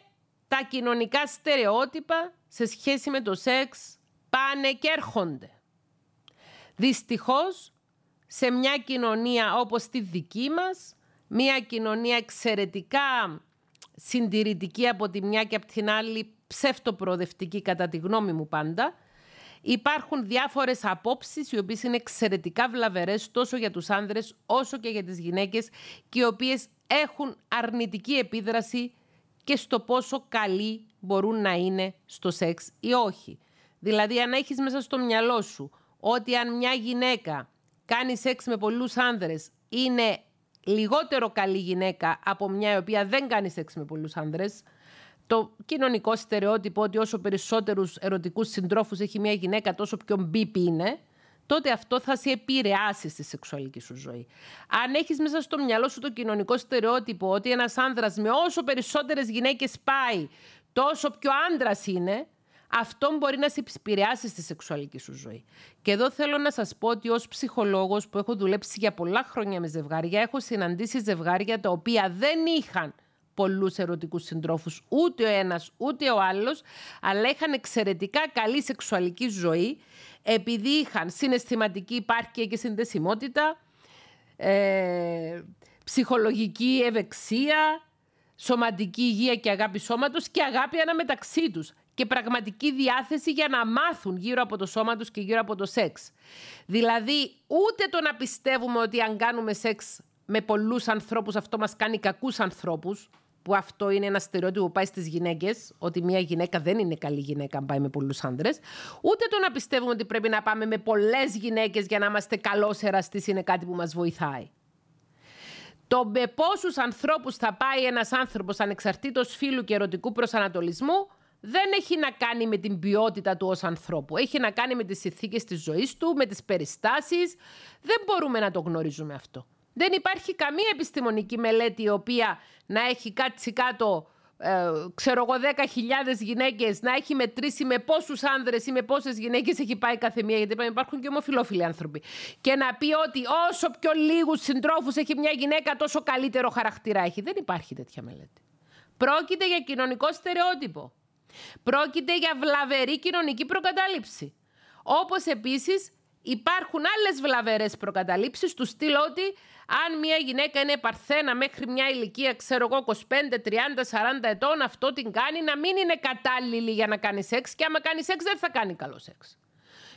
S1: τα κοινωνικά στερεότυπα σε σχέση με το σεξ πάνε και έρχονται. Δυστυχώς, σε μια κοινωνία όπως τη δική μας, μια κοινωνία εξαιρετικά συντηρητική από τη μια και από την άλλη ψεύτοπροοδευτική κατά τη γνώμη μου πάντα, Υπάρχουν διάφορες απόψεις οι οποίες είναι εξαιρετικά βλαβερές τόσο για τους άνδρες όσο και για τις γυναίκες και οι οποίες έχουν αρνητική επίδραση και στο πόσο καλοί μπορούν να είναι στο σεξ ή όχι. Δηλαδή αν έχεις μέσα στο μυαλό σου ότι αν μια γυναίκα κάνει σεξ με πολλούς άνδρες είναι λιγότερο καλή γυναίκα από μια η οποία δεν κάνει σεξ με πολλούς άνδρες, το κοινωνικό στερεότυπο ότι όσο περισσότερους ερωτικούς συντρόφους έχει μια γυναίκα τόσο πιο μπίπ είναι, τότε αυτό θα σε επηρεάσει στη σεξουαλική σου ζωή. Αν έχεις μέσα στο μυαλό σου το κοινωνικό στερεότυπο ότι ένας άνδρας με όσο περισσότερες γυναίκες πάει, τόσο πιο άντρας είναι, αυτό μπορεί να σε επηρεάσει στη σεξουαλική σου ζωή. Και εδώ θέλω να σας πω ότι ως ψυχολόγος που έχω δουλέψει για πολλά χρόνια με ζευγάρια, έχω συναντήσει ζευγάρια τα οποία δεν είχαν πολλούς ερωτικούς συντρόφους, ούτε ο ένας ούτε ο άλλος, αλλά είχαν εξαιρετικά καλή σεξουαλική ζωή, επειδή είχαν συναισθηματική υπάρκεια και συνδεσιμότητα, ε, ψυχολογική ευεξία, σωματική υγεία και αγάπη σώματος και αγάπη αναμεταξύ τους και πραγματική διάθεση για να μάθουν γύρω από το σώμα τους και γύρω από το σεξ. Δηλαδή, ούτε το να πιστεύουμε ότι αν κάνουμε σεξ με πολλούς ανθρώπους αυτό μας κάνει κακούς ανθρώπους, που αυτό είναι ένα στερεότυπο που πάει στις γυναίκες, ότι μια γυναίκα δεν είναι καλή γυναίκα αν πάει με πολλούς άντρε, ούτε το να πιστεύουμε ότι πρέπει να πάμε με πολλές γυναίκες για να είμαστε καλός εραστής είναι κάτι που μας βοηθάει. Το με πόσους ανθρώπους θα πάει ένας άνθρωπος ανεξαρτήτως φίλου και ερωτικού προσανατολισμού δεν έχει να κάνει με την ποιότητα του ως ανθρώπου. Έχει να κάνει με τις συνθήκες της ζωής του, με τις περιστάσεις. Δεν μπορούμε να το γνωρίζουμε αυτό. Δεν υπάρχει καμία επιστημονική μελέτη η οποία να έχει κάτσει κάτω ε, ξέρω εγώ, 10.000 γυναίκες να έχει μετρήσει με πόσους άνδρες ή με πόσες γυναίκες έχει πάει κάθε μία. Γιατί υπάρχουν και ομοφυλόφιλοι άνθρωποι. Και να πει ότι όσο πιο λίγους συντρόφους έχει μια γυναίκα, τόσο καλύτερο χαρακτήρα έχει. Δεν υπάρχει τέτοια μελέτη. Πρόκειται για κοινωνικό στερεότυπο. Πρόκειται για βλαβερή κοινωνική προκατάληψη. Όπως επίσης υπάρχουν άλλες βλαβερές προκαταλήψεις του στυλ ότι αν μια γυναίκα είναι παρθένα μέχρι μια ηλικία, ξέρω εγώ, 25, 30, 40 ετών, αυτό την κάνει να μην είναι κατάλληλη για να κάνει σεξ και άμα κάνει σεξ δεν θα κάνει καλό σεξ.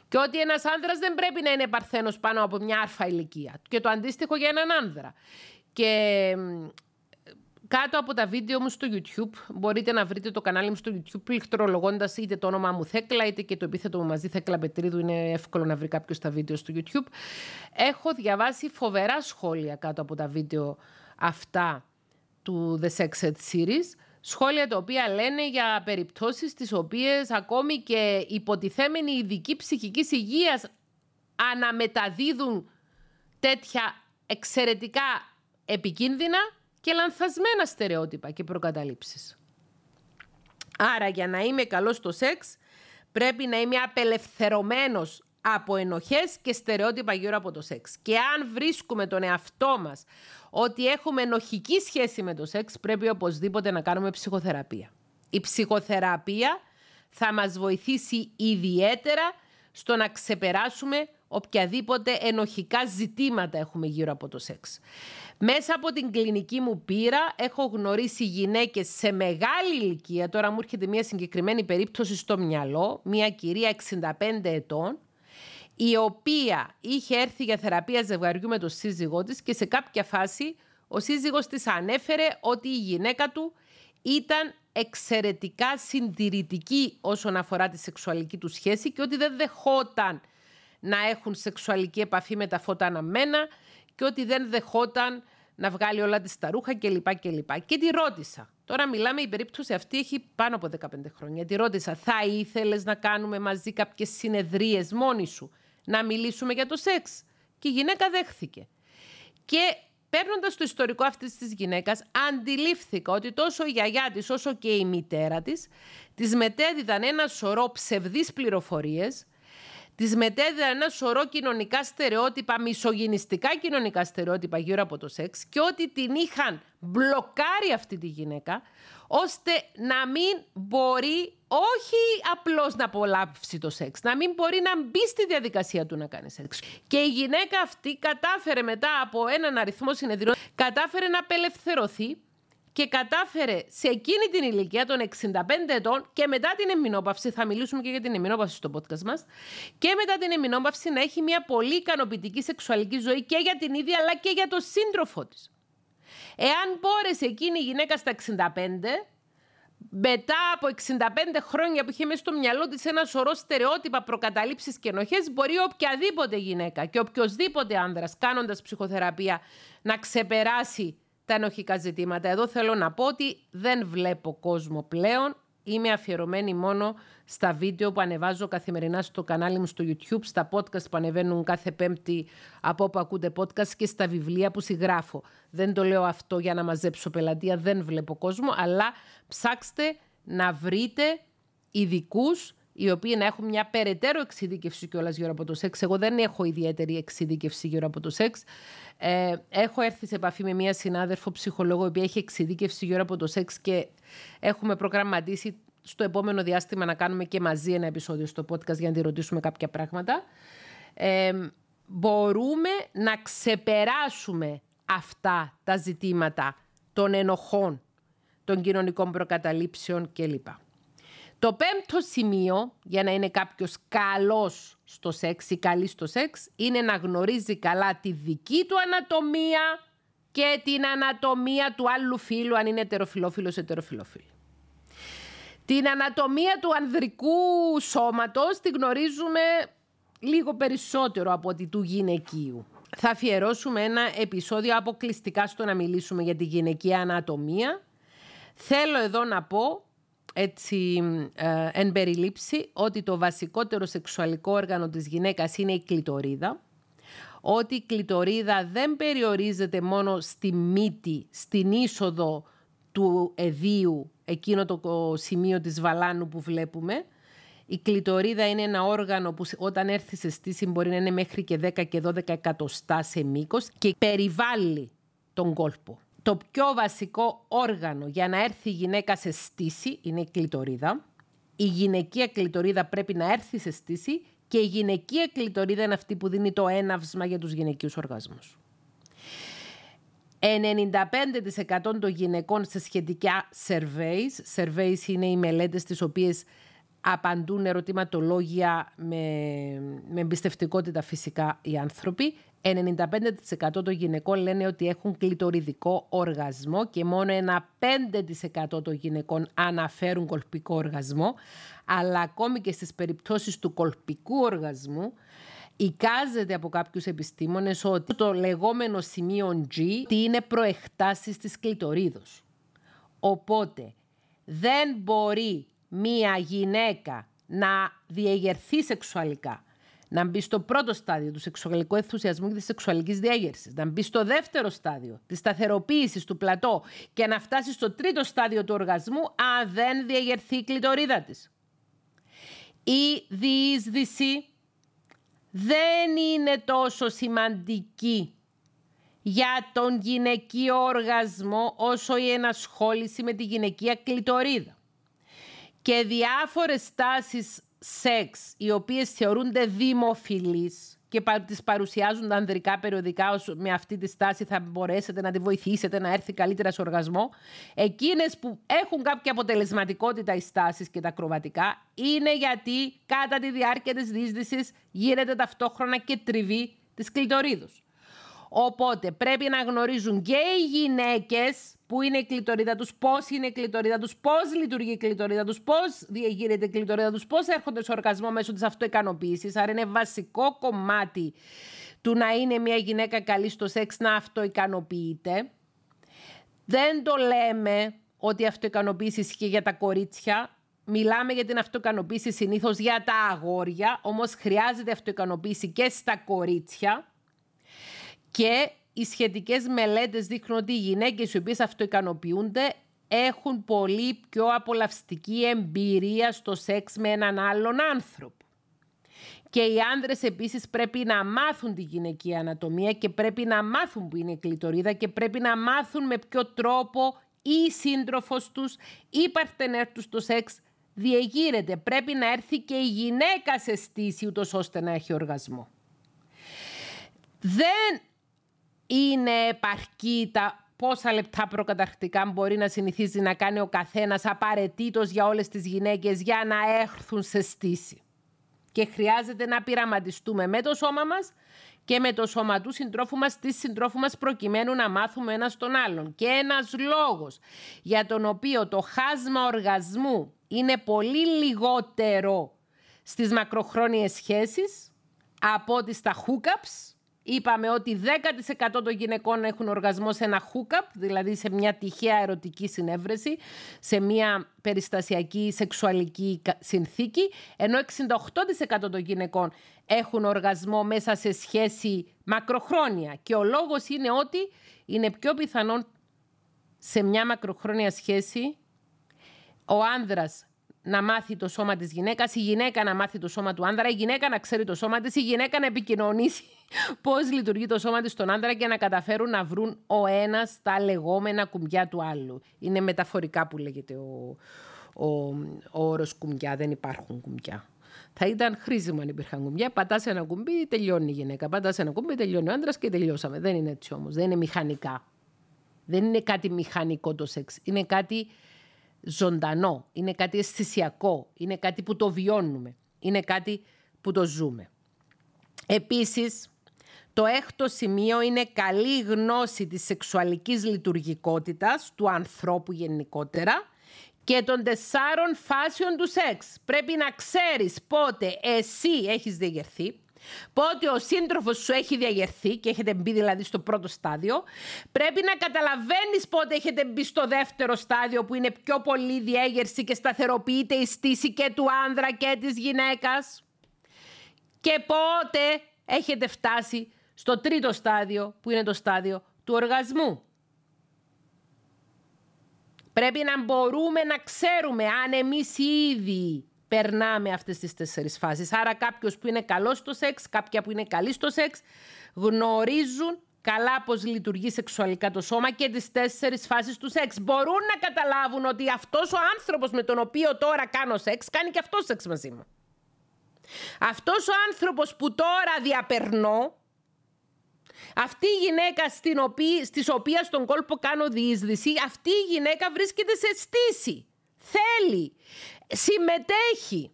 S1: Και ότι ένας άνδρας δεν πρέπει να είναι παρθένος πάνω από μια άρφα ηλικία. Και το αντίστοιχο για έναν άνδρα. Και κάτω από τα βίντεο μου στο YouTube, μπορείτε να βρείτε το κανάλι μου στο YouTube πληκτρολογώντας είτε το όνομά μου Θέκλα είτε και το επίθετο μου μαζί Θέκλα Πετρίδου. Είναι εύκολο να βρει κάποιος τα βίντεο στο YouTube. Έχω διαβάσει φοβερά σχόλια κάτω από τα βίντεο αυτά του The Sex Ed Series. Σχόλια τα οποία λένε για περιπτώσεις τις οποίες ακόμη και υποτιθέμενοι ειδικοί ψυχικής υγείας αναμεταδίδουν τέτοια εξαιρετικά επικίνδυνα και λανθασμένα στερεότυπα και προκαταλήψεις. Άρα για να είμαι καλός στο σεξ πρέπει να είμαι απελευθερωμένος από ενοχές και στερεότυπα γύρω από το σεξ. Και αν βρίσκουμε τον εαυτό μας ότι έχουμε ενοχική σχέση με το σεξ, πρέπει οπωσδήποτε να κάνουμε ψυχοθεραπεία. Η ψυχοθεραπεία θα μας βοηθήσει ιδιαίτερα στο να ξεπεράσουμε οποιαδήποτε ενοχικά ζητήματα έχουμε γύρω από το σεξ. Μέσα από την κλινική μου πείρα έχω γνωρίσει γυναίκες σε μεγάλη ηλικία, τώρα μου έρχεται μια συγκεκριμένη περίπτωση στο μυαλό, μια κυρία 65 ετών, η οποία είχε έρθει για θεραπεία ζευγαριού με τον σύζυγό της και σε κάποια φάση ο σύζυγος της ανέφερε ότι η γυναίκα του ήταν εξαιρετικά συντηρητική όσον αφορά τη σεξουαλική του σχέση και ότι δεν δεχόταν να έχουν σεξουαλική επαφή με τα φώτα αναμένα και ότι δεν δεχόταν να βγάλει όλα της τα ρούχα κλπ. Και, και τη ρώτησα. Τώρα μιλάμε, η περίπτωση αυτή έχει πάνω από 15 χρόνια. Τη ρώτησα, θα ήθελες να κάνουμε μαζί κάποιες συνεδρίες μόνοι σου, να μιλήσουμε για το σεξ; Και η γυναίκα δέχθηκε. Και παίρνοντας το ιστορικό αυτής της γυναίκας, αντιλήφθηκα ότι τόσο η γιαγιά της όσο και η μητέρα της της μετέδιδαν ένα σωρό ψευδείς πληροφορίες Τη μετέδιδαν ένα σωρό κοινωνικά στερεότυπα, μισογυνιστικά κοινωνικά στερεότυπα γύρω από το σεξ και ότι την είχαν μπλοκάρει αυτή τη γυναίκα ώστε να μην μπορεί όχι απλώς να απολαύσει το σεξ, να μην μπορεί να μπει στη διαδικασία του να κάνει σεξ. Και η γυναίκα αυτή κατάφερε μετά από έναν αριθμό συνεδριών, κατάφερε να απελευθερωθεί και κατάφερε σε εκείνη την ηλικία των 65 ετών και μετά την εμμηνόπαυση, θα μιλήσουμε και για την εμμηνόπαυση στο podcast μας, και μετά την εμμηνόπαυση να έχει μια πολύ ικανοποιητική σεξουαλική ζωή και για την ίδια αλλά και για τον σύντροφό της. Εάν μπόρεσε εκείνη η γυναίκα στα 65, μετά από 65 χρόνια που είχε μέσα στο μυαλό της ένα σωρό στερεότυπα, προκαταλήψεις και ενοχές, μπορεί οποιαδήποτε γυναίκα και οποιοδήποτε άνδρας κάνοντας ψυχοθεραπεία να ξεπεράσει τα ενοχικά ζητήματα. Εδώ θέλω να πω ότι δεν βλέπω κόσμο πλέον. Είμαι αφιερωμένη μόνο στα βίντεο που ανεβάζω καθημερινά στο κανάλι μου στο YouTube, στα podcast που ανεβαίνουν κάθε πέμπτη από όπου ακούτε podcast και στα βιβλία που συγγράφω. Δεν το λέω αυτό για να μαζέψω πελατεία, δεν βλέπω κόσμο, αλλά ψάξτε να βρείτε ειδικούς οι οποίοι να έχουν μια περαιτέρω εξειδίκευση κιόλας γύρω από το σεξ. Εγώ δεν έχω ιδιαίτερη εξειδίκευση γύρω από το σεξ. Ε, έχω έρθει σε επαφή με μια συνάδελφο ψυχολόγο, η οποία έχει εξειδίκευση γύρω από το σεξ και έχουμε προγραμματίσει στο επόμενο διάστημα να κάνουμε και μαζί ένα επεισόδιο στο podcast για να τη ρωτήσουμε κάποια πράγματα. Ε, μπορούμε να ξεπεράσουμε αυτά τα ζητήματα των ενοχών, των κοινωνικών προκαταλήψεων κλπ. Το πέμπτο σημείο για να είναι κάποιος καλός στο σεξ ή καλή στο σεξ είναι να γνωρίζει καλά τη δική του ανατομία και την ανατομία του άλλου φίλου αν είναι ετεροφιλόφιλος ετεροφιλόφιλη. Την ανατομία του ανδρικού σώματος τη γνωρίζουμε λίγο περισσότερο από ότι του γυναικείου. Θα αφιερώσουμε ένα επεισόδιο αποκλειστικά στο να μιλήσουμε για τη γυναικεία ανατομία. Θέλω εδώ να πω έτσι ε, εν περιλήψη ότι το βασικότερο σεξουαλικό όργανο της γυναίκας είναι η κλητορίδα, ότι η κλητορίδα δεν περιορίζεται μόνο στη μύτη, στην είσοδο του εδίου, εκείνο το σημείο της βαλάνου που βλέπουμε. Η κλητορίδα είναι ένα όργανο που όταν έρθει σε στήση μπορεί να είναι μέχρι και 10 και 12 εκατοστά σε μήκος και περιβάλλει τον κόλπο το πιο βασικό όργανο για να έρθει η γυναίκα σε στήση είναι η κλητορίδα. Η γυναικεία κλητορίδα πρέπει να έρθει σε στήση και η γυναικεία κλητορίδα είναι αυτή που δίνει το έναυσμα για τους γυναικείους οργασμούς. 95% των γυναικών σε σχετικά surveys, surveys είναι οι μελέτες τις οποίες απαντούν ερωτηματολόγια με, με εμπιστευτικότητα φυσικά οι άνθρωποι, 95% των γυναικών λένε ότι έχουν κλειτοριδικό οργασμό και μόνο ένα 5% των γυναικών αναφέρουν κολπικό οργασμό, αλλά ακόμη και στις περιπτώσεις του κολπικού οργασμού Εικάζεται από κάποιους επιστήμονες ότι το λεγόμενο σημείο G είναι προεκτάσεις της κλειτορίδος. Οπότε δεν μπορεί μία γυναίκα να διεγερθεί σεξουαλικά να μπει στο πρώτο στάδιο του σεξουαλικού ενθουσιασμού και της σεξουαλικής διέγερσης, να μπει στο δεύτερο στάδιο της σταθεροποίησης του πλατό και να φτάσει στο τρίτο στάδιο του οργασμού, αν δεν διεγερθεί η κλειτορίδα της. Η διείσδυση δεν είναι τόσο σημαντική για τον γυναικείο οργασμό όσο η ενασχόληση με τη γυναικεία κλειτορίδα. Και διάφορες τάσεις σεξ οι οποίες θεωρούνται δημοφιλείς και τις παρουσιάζουν τα ανδρικά περιοδικά με αυτή τη στάση θα μπορέσετε να τη βοηθήσετε να έρθει καλύτερα σε οργασμό. Εκείνες που έχουν κάποια αποτελεσματικότητα οι στάσεις και τα κροβατικά είναι γιατί κατά τη διάρκεια της δίσδυσης γίνεται ταυτόχρονα και τριβή της κλειτορίδους. Οπότε πρέπει να γνωρίζουν και οι γυναίκες Πού είναι η κλειτορίδα τους, πώς είναι η κλειτορίδα τους, πώς λειτουργεί η κλειτορίδα τους, πώς διαγείρεται η κλειτορίδα τους, πώς έρχονται σε οργασμό μέσω της αυτοικανοποίηση. Άρα είναι βασικό κομμάτι του να είναι μια γυναίκα καλή στο σεξ να αυτοικανοποιείται. Δεν το λέμε ότι η αυτοικανοποίηση ισχύει για τα κορίτσια. Μιλάμε για την αυτοικανοποίηση συνήθως για τα αγόρια, όμως χρειάζεται αυτοικανοποίηση και στα κορίτσια. Και οι σχετικές μελέτες δείχνουν ότι οι γυναίκες οι οποίες αυτοικανοποιούνται έχουν πολύ πιο απολαυστική εμπειρία στο σεξ με έναν άλλον άνθρωπο. Και οι άνδρες επίσης πρέπει να μάθουν τη γυναική ανατομία και πρέπει να μάθουν που είναι η κλειτορίδα και πρέπει να μάθουν με ποιο τρόπο ή σύντροφος τους ή παρτενέρ τους στο σεξ διεγείρεται. Πρέπει να έρθει και η γυναίκα σε στήση ούτως ώστε να έχει οργασμό. Δεν είναι επαρκή τα πόσα λεπτά προκαταρκτικά μπορεί να συνηθίζει να κάνει ο καθένας απαραίτητος για όλες τις γυναίκες για να έρθουν σε στήση. Και χρειάζεται να πειραματιστούμε με το σώμα μας και με το σώμα του συντρόφου μας, της συντρόφου μας προκειμένου να μάθουμε ένας τον άλλον. Και ένας λόγος για τον οποίο το χάσμα οργασμού είναι πολύ λιγότερο στις μακροχρόνιες σχέσεις από ότι στα hookups είπαμε ότι 10% των γυναικών έχουν οργασμό σε ένα hookup, δηλαδή σε μια τυχαία ερωτική συνέβρεση, σε μια περιστασιακή σεξουαλική συνθήκη, ενώ 68% των γυναικών έχουν οργασμό μέσα σε σχέση μακροχρόνια. Και ο λόγος είναι ότι είναι πιο πιθανόν σε μια μακροχρόνια σχέση ο άνδρας να μάθει το σώμα της γυναίκας, η γυναίκα να μάθει το σώμα του άνδρα, η γυναίκα να ξέρει το σώμα της, η γυναίκα να επικοινωνήσει πώς λειτουργεί το σώμα της στον άνδρα και να καταφέρουν να βρουν ο ένας τα λεγόμενα κουμπιά του άλλου. Είναι μεταφορικά που λέγεται ο, ο, ο όρος κουμπιά, δεν υπάρχουν κουμπιά. Θα ήταν χρήσιμο αν υπήρχαν κουμπιά. Πατάς ένα κουμπί, τελειώνει η γυναίκα. Πατάς ένα κουμπί, τελειώνει ο άντρα και τελειώσαμε. Δεν είναι έτσι όμως. Δεν είναι μηχανικά. Δεν είναι κάτι μηχανικό το σεξ. Είναι κάτι ζωντανό, είναι κάτι αισθησιακό, είναι κάτι που το βιώνουμε, είναι κάτι που το ζούμε. Επίσης, το έκτο σημείο είναι καλή γνώση της σεξουαλικής λειτουργικότητας του ανθρώπου γενικότερα και των τεσσάρων φάσεων του σεξ. Πρέπει να ξέρεις πότε εσύ έχεις διαγερθεί, Πότε ο σύντροφος σου έχει διαγερθεί και έχετε μπει δηλαδή στο πρώτο στάδιο, πρέπει να καταλαβαίνεις πότε έχετε μπει στο δεύτερο στάδιο που είναι πιο πολύ διέγερση και σταθεροποιείται η στήση και του άνδρα και της γυναίκας. Και πότε έχετε φτάσει στο τρίτο στάδιο που είναι το στάδιο του οργασμού. Πρέπει να μπορούμε να ξέρουμε αν εμείς ήδη περνάμε αυτές τις τέσσερις φάσεις. Άρα κάποιος που είναι καλός στο σεξ, κάποια που είναι καλή στο σεξ, γνωρίζουν καλά πώς λειτουργεί σεξουαλικά το σώμα και τις τέσσερις φάσεις του σεξ. Μπορούν να καταλάβουν ότι αυτός ο άνθρωπος με τον οποίο τώρα κάνω σεξ, κάνει και αυτός σεξ μαζί μου. Αυτός ο άνθρωπος που τώρα διαπερνώ, αυτή η γυναίκα στην οποία, στις οποία στον κόλπο κάνω διείσδυση, αυτή η γυναίκα βρίσκεται σε στήση. Θέλει συμμετέχει.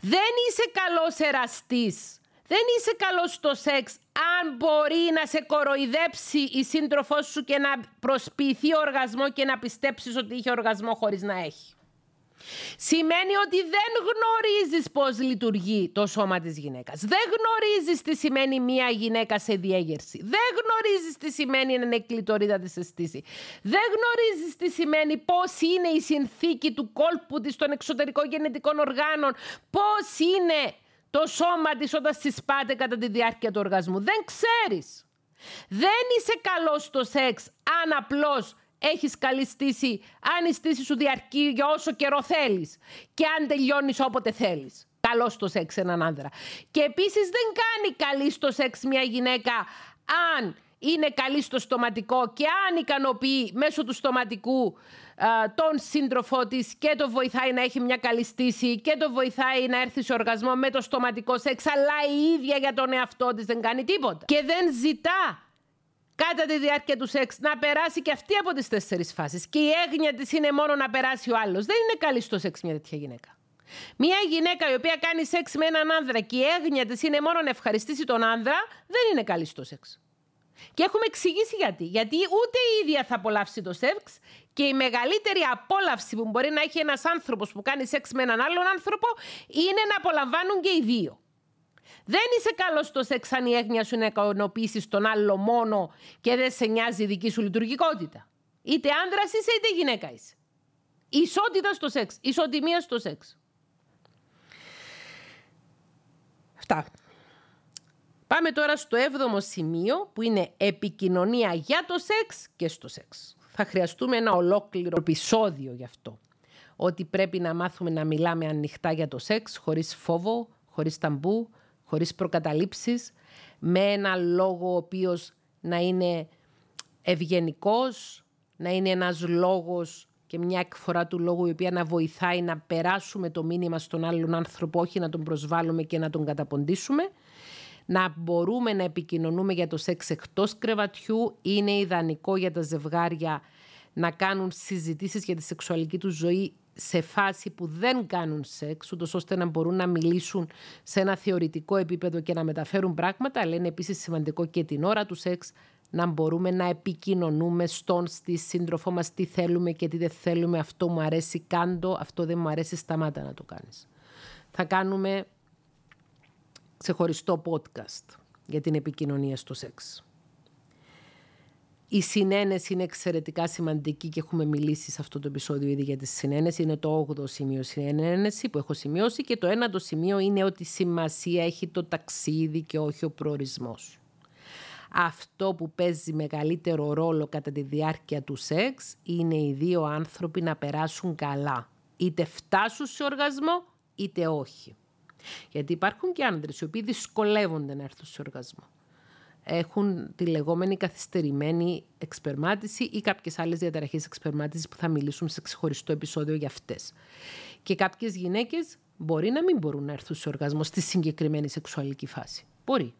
S1: Δεν είσαι καλός εραστής. Δεν είσαι καλός στο σεξ αν μπορεί να σε κοροϊδέψει η σύντροφός σου και να προσποιηθεί οργασμό και να πιστέψεις ότι είχε οργασμό χωρίς να έχει. Σημαίνει ότι δεν γνωρίζεις πώς λειτουργεί το σώμα της γυναίκας. Δεν γνωρίζεις τι σημαίνει μία γυναίκα σε διέγερση. Δεν γνωρίζεις τι σημαίνει να είναι κλειτορίδα της αισθήση. Δεν γνωρίζεις τι σημαίνει πώς είναι η συνθήκη του κόλπου της των εξωτερικών γενετικών οργάνων. Πώς είναι το σώμα της όταν συσπάται κατά τη διάρκεια του οργασμού. Δεν ξέρεις. Δεν είσαι καλός στο σεξ αν απλώς έχεις καλή στήση, αν η στήση σου διαρκεί για όσο καιρό θέλεις και αν τελειώνεις όποτε θέλεις. Καλό στο σεξ έναν άνδρα. Και επίσης δεν κάνει καλή στο σεξ μια γυναίκα αν είναι καλή στο στοματικό και αν ικανοποιεί μέσω του στοματικού τον σύντροφό της και το βοηθάει να έχει μια καλή στήση και το βοηθάει να έρθει σε οργασμό με το στοματικό σεξ, αλλά η ίδια για τον εαυτό της δεν κάνει τίποτα. Και δεν ζητά κατά τη διάρκεια του σεξ να περάσει και αυτή από τις τέσσερις φάσεις. Και η έγνοια της είναι μόνο να περάσει ο άλλος. Δεν είναι καλή στο σεξ μια τέτοια γυναίκα. Μια γυναίκα η οποία κάνει σεξ με έναν άνδρα και η έγνοια της είναι μόνο να ευχαριστήσει τον άνδρα, δεν είναι καλή στο σεξ. Και έχουμε εξηγήσει γιατί. Γιατί ούτε η ίδια θα απολαύσει το σεξ και η μεγαλύτερη απόλαυση που μπορεί να έχει ένας άνθρωπος που κάνει σεξ με έναν άλλον άνθρωπο είναι να απολαμβάνουν και οι δύο. Δεν είσαι καλός στο σεξ αν η έγνοια σου είναι να ικανοποιήσει τον άλλο μόνο και δεν σε νοιάζει η δική σου λειτουργικότητα. Είτε άνδρα είσαι είτε γυναίκα είσαι. Ισότητα στο σεξ. Ισοτιμία στο σεξ. Αυτά. Πάμε τώρα στο έβδομο σημείο που είναι επικοινωνία για το σεξ και στο σεξ. Θα χρειαστούμε ένα ολόκληρο επεισόδιο γι' αυτό. Ότι πρέπει να μάθουμε να μιλάμε ανοιχτά για το σεξ, χωρίς φόβο, χωρίς ταμπού, χωρίς προκαταλήψεις, με ένα λόγο ο οποίος να είναι ευγενικός, να είναι ένας λόγος και μια εκφορά του λόγου η οποία να βοηθάει να περάσουμε το μήνυμα στον άλλον άνθρωπο, όχι να τον προσβάλλουμε και να τον καταποντήσουμε. Να μπορούμε να επικοινωνούμε για το σεξ εκτός κρεβατιού είναι ιδανικό για τα ζευγάρια να κάνουν συζητήσεις για τη σεξουαλική τους ζωή σε φάση που δεν κάνουν σεξ, ούτως ώστε να μπορούν να μιλήσουν σε ένα θεωρητικό επίπεδο και να μεταφέρουν πράγματα, αλλά είναι επίσης σημαντικό και την ώρα του σεξ να μπορούμε να επικοινωνούμε στον στη σύντροφό μας τι θέλουμε και τι δεν θέλουμε, αυτό μου αρέσει κάντο, αυτό δεν μου αρέσει σταμάτα να το κάνεις. Θα κάνουμε ξεχωριστό podcast για την επικοινωνία στο σεξ. Η συνένεση είναι εξαιρετικά σημαντική και έχουμε μιλήσει σε αυτό το επεισόδιο ήδη για τη συνένεση. Είναι το 8ο σημείο συνένεση που έχω σημειώσει και το 1ο σημείο είναι ότι σημασία έχει το ταξίδι και όχι ο προορισμός. Αυτό που παίζει μεγαλύτερο ρόλο κατά τη διάρκεια του σεξ είναι οι δύο άνθρωποι να περάσουν καλά. Είτε φτάσουν σε οργασμό είτε όχι. Γιατί υπάρχουν και άνδρες οι οποίοι δυσκολεύονται να έρθουν σε οργασμό έχουν τη λεγόμενη καθυστερημένη εξπερμάτιση ή κάποιες άλλες διαταραχές εξπερμάτισης που θα μιλήσουμε σε ξεχωριστό επεισόδιο για αυτές. Και κάποιες γυναίκες μπορεί να μην μπορούν να έρθουν σε οργασμό στη συγκεκριμένη σεξουαλική φάση. Μπορεί.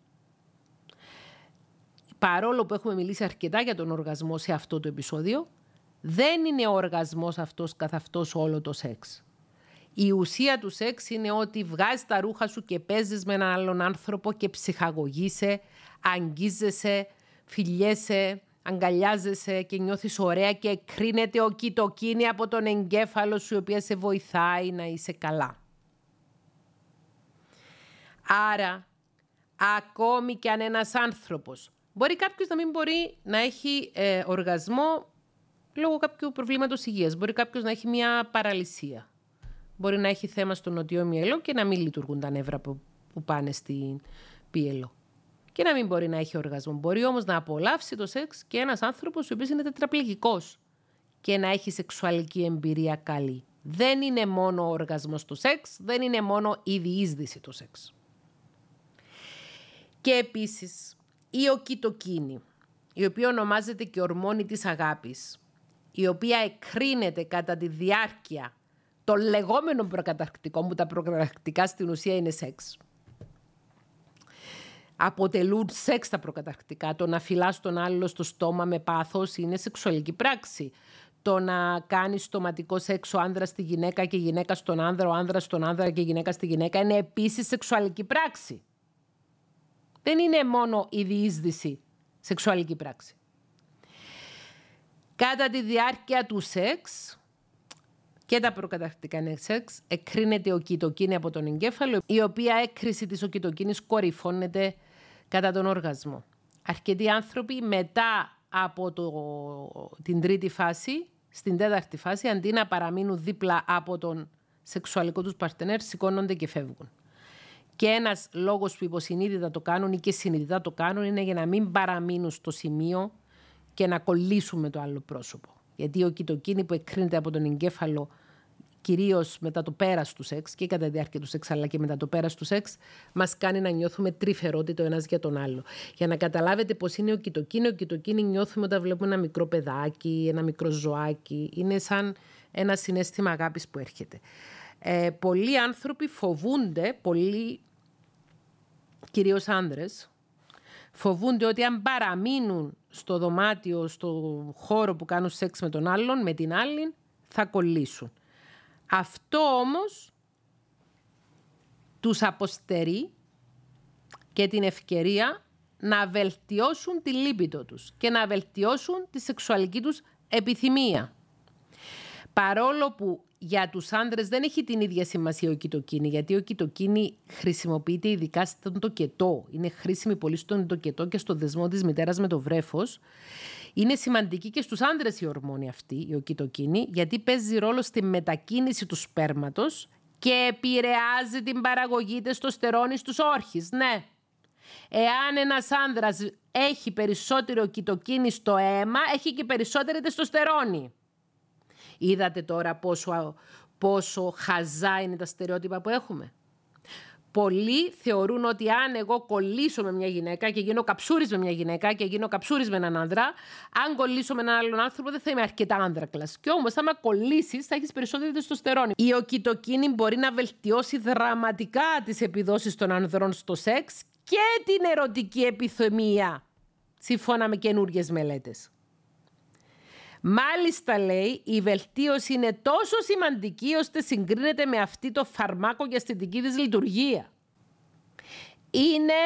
S1: Παρόλο που έχουμε μιλήσει αρκετά για τον οργασμό σε αυτό το επεισόδιο, δεν είναι ο οργασμός αυτός καθ' αυτός όλο το σεξ. Η ουσία τους σεξ είναι ότι βγάζεις τα ρούχα σου και παίζεις με έναν άλλον άνθρωπο και ψυχαγωγείσαι, αγγίζεσαι, φιλιέσαι, αγκαλιάζεσαι και νιώθεις ωραία και κρίνεται ο κοιτοκίνη από τον εγκέφαλο σου η οποία σε βοηθάει να είσαι καλά. Άρα, ακόμη και αν ένας άνθρωπος, μπορεί κάποιος να μην μπορεί να έχει ε, οργασμό λόγω κάποιου προβλήματος υγείας, μπορεί κάποιος να έχει μια παραλυσία, μπορεί να έχει θέμα στο νοτιό μυελό και να μην λειτουργούν τα νεύρα που, που πάνε στην πίελο και να μην μπορεί να έχει οργασμό. Μπορεί όμως να απολαύσει το σεξ και ένας άνθρωπος ο οποίος είναι τετραπληγικός και να έχει σεξουαλική εμπειρία καλή. Δεν είναι μόνο ο οργασμός στο σεξ, δεν είναι μόνο η διείσδυση του σεξ. Και επίσης η οκιτοκίνη, η οποία ονομάζεται και ορμόνη της αγάπης, η οποία εκρίνεται κατά τη διάρκεια των λεγόμενων προκαταρκτικών, που τα προκαταρκτικά στην ουσία είναι σεξ, αποτελούν σεξ τα προκαταρκτικά. Το να φυλάς τον άλλο στο στόμα με πάθος είναι σεξουαλική πράξη. Το να κάνεις στοματικό σεξ ο άνδρας στη γυναίκα και η γυναίκα στον άνδρα, ο άνδρας στον άνδρα και η γυναίκα στη γυναίκα είναι επίσης σεξουαλική πράξη. Δεν είναι μόνο η διείσδυση σεξουαλική πράξη. Κατά τη διάρκεια του σεξ, και τα προκαταρκτικά είναι σεξ, εκρίνεται ο κοιτοκίνη από τον εγκέφαλο, η οποία έκρηση της οκιτοκίνης κορυφώνεται κατά τον οργασμό. Αρκετοί άνθρωποι μετά από το, την τρίτη φάση, στην τέταρτη φάση, αντί να παραμείνουν δίπλα από τον σεξουαλικό τους παρτενέρ, σηκώνονται και φεύγουν. Και ένας λόγος που υποσυνείδητα το κάνουν ή και συνειδητά το κάνουν είναι για να μην παραμείνουν στο σημείο και να κολλήσουν με το άλλο πρόσωπο. Γιατί ο κοιτοκίνη που εκκρίνεται από τον εγκέφαλο κυρίως μετά το πέρας του σεξ και κατά τη διάρκεια του σεξ, αλλά και μετά το πέρας του σεξ, μας κάνει να νιώθουμε τρυφερότητα ο ένας για τον άλλο. Για να καταλάβετε πώς είναι ο κοιτοκίνη, ο κοιτοκίνη νιώθουμε όταν βλέπουμε ένα μικρό παιδάκι, ένα μικρό ζωάκι. Είναι σαν ένα συνέστημα αγάπης που έρχεται. Ε, πολλοί άνθρωποι φοβούνται, πολλοί κυρίως άνδρες, φοβούνται ότι αν παραμείνουν στο δωμάτιο, στο χώρο που κάνουν σεξ με τον άλλον, με την άλλη, θα κολλήσουν. Αυτό όμως τους αποστερεί και την ευκαιρία να βελτιώσουν τη λύπητο τους και να βελτιώσουν τη σεξουαλική τους επιθυμία. Παρόλο που για τους άντρες δεν έχει την ίδια σημασία ο κοιτοκίνη, γιατί ο κοιτοκίνη χρησιμοποιείται ειδικά στον τοκετό. Είναι χρήσιμη πολύ στον τοκετό και στο δεσμό της μητέρας με το βρέφος. Είναι σημαντική και στους άντρες η ορμόνη αυτή, η οκιτοκίνη, γιατί παίζει ρόλο στη μετακίνηση του σπέρματος και επηρεάζει την παραγωγή τεστοστερόνης στους όρχες. Ναι. Εάν ένας άνδρας έχει περισσότερο οκιτοκίνη στο αίμα, έχει και περισσότερη τεστοστερόνη. Είδατε τώρα πόσο, πόσο χαζά είναι τα στερεότυπα που έχουμε; Πολλοί θεωρούν ότι αν εγώ κολλήσω με μια γυναίκα και γίνω καψούρης με μια γυναίκα και γίνω καψούρης με έναν άνδρα, αν κολλήσω με έναν άλλον άνθρωπο δεν θα είμαι αρκετά άνδρακλας. Και όμως, άμα κολλήσεις, θα έχεις περισσότερη τεστοστερόνη. Η οκιτοκίνη μπορεί να βελτιώσει δραματικά τις επιδόσεις των ανδρών στο σεξ και την ερωτική επιθυμία, σύμφωνα με καινούριε μελέτες. Μάλιστα λέει, η βελτίωση είναι τόσο σημαντική ώστε συγκρίνεται με αυτή το φαρμάκο για αισθητική της λειτουργία. Είναι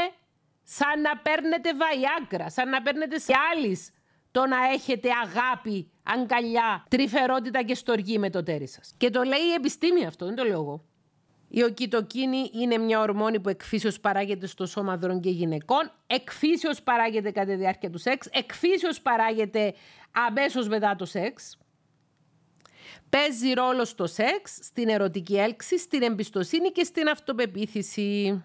S1: σαν να παίρνετε βαϊάγκρα, σαν να παίρνετε σε άλλης το να έχετε αγάπη, αγκαλιά, τρυφερότητα και στοργή με το τέρι σας. Και το λέει η επιστήμη αυτό, δεν το λέω εγώ. Η οκυτοκίνη είναι μια ορμόνη που εκφύσεως παράγεται στο σώμα ανδρών και γυναικών, εκφύσεως παράγεται κατά τη διάρκεια του σεξ, εκφύσεως παράγεται αμέσως μετά το σεξ. Παίζει ρόλο στο σεξ, στην ερωτική έλξη, στην εμπιστοσύνη και στην αυτοπεποίθηση.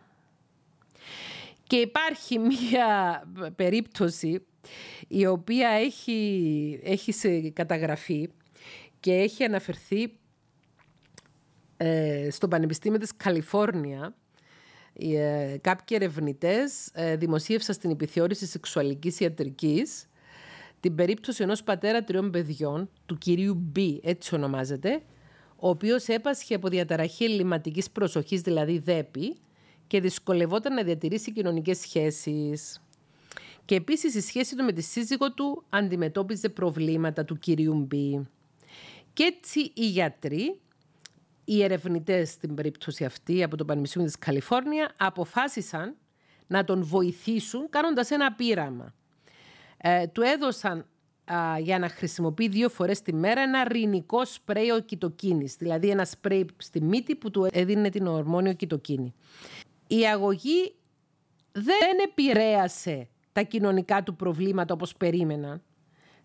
S1: Και υπάρχει μία περίπτωση η οποία έχει, έχει σε καταγραφεί και έχει αναφερθεί ε, στο Πανεπιστήμιο της Καλιφόρνια ε, κάποιοι ερευνητές ε, δημοσίευσαν στην επιθεώρηση σεξουαλικής ιατρικής την περίπτωση ενός πατέρα τριών παιδιών, του κυρίου B, έτσι ονομάζεται, ο οποίος έπασχε από διαταραχή ελληματικής προσοχής, δηλαδή δέπη, και δυσκολευόταν να διατηρήσει κοινωνικές σχέσεις. Και επίσης η σχέση του με τη σύζυγό του αντιμετώπιζε προβλήματα του κυρίου B. Και έτσι οι γιατροί οι ερευνητές στην περίπτωση αυτή από το Πανεπιστήμιο της Καλιφόρνια αποφάσισαν να τον βοηθήσουν κάνοντας ένα πείραμα. Ε, του έδωσαν για να χρησιμοποιεί δύο φορές τη μέρα ένα ρινικό σπρέι οκυτοκίνης, δηλαδή ένα σπρέι στη μύτη που του έδινε την ορμόνιο κυτοκίνη. Η αγωγή δεν επηρέασε τα κοινωνικά του προβλήματα όπως περίμεναν,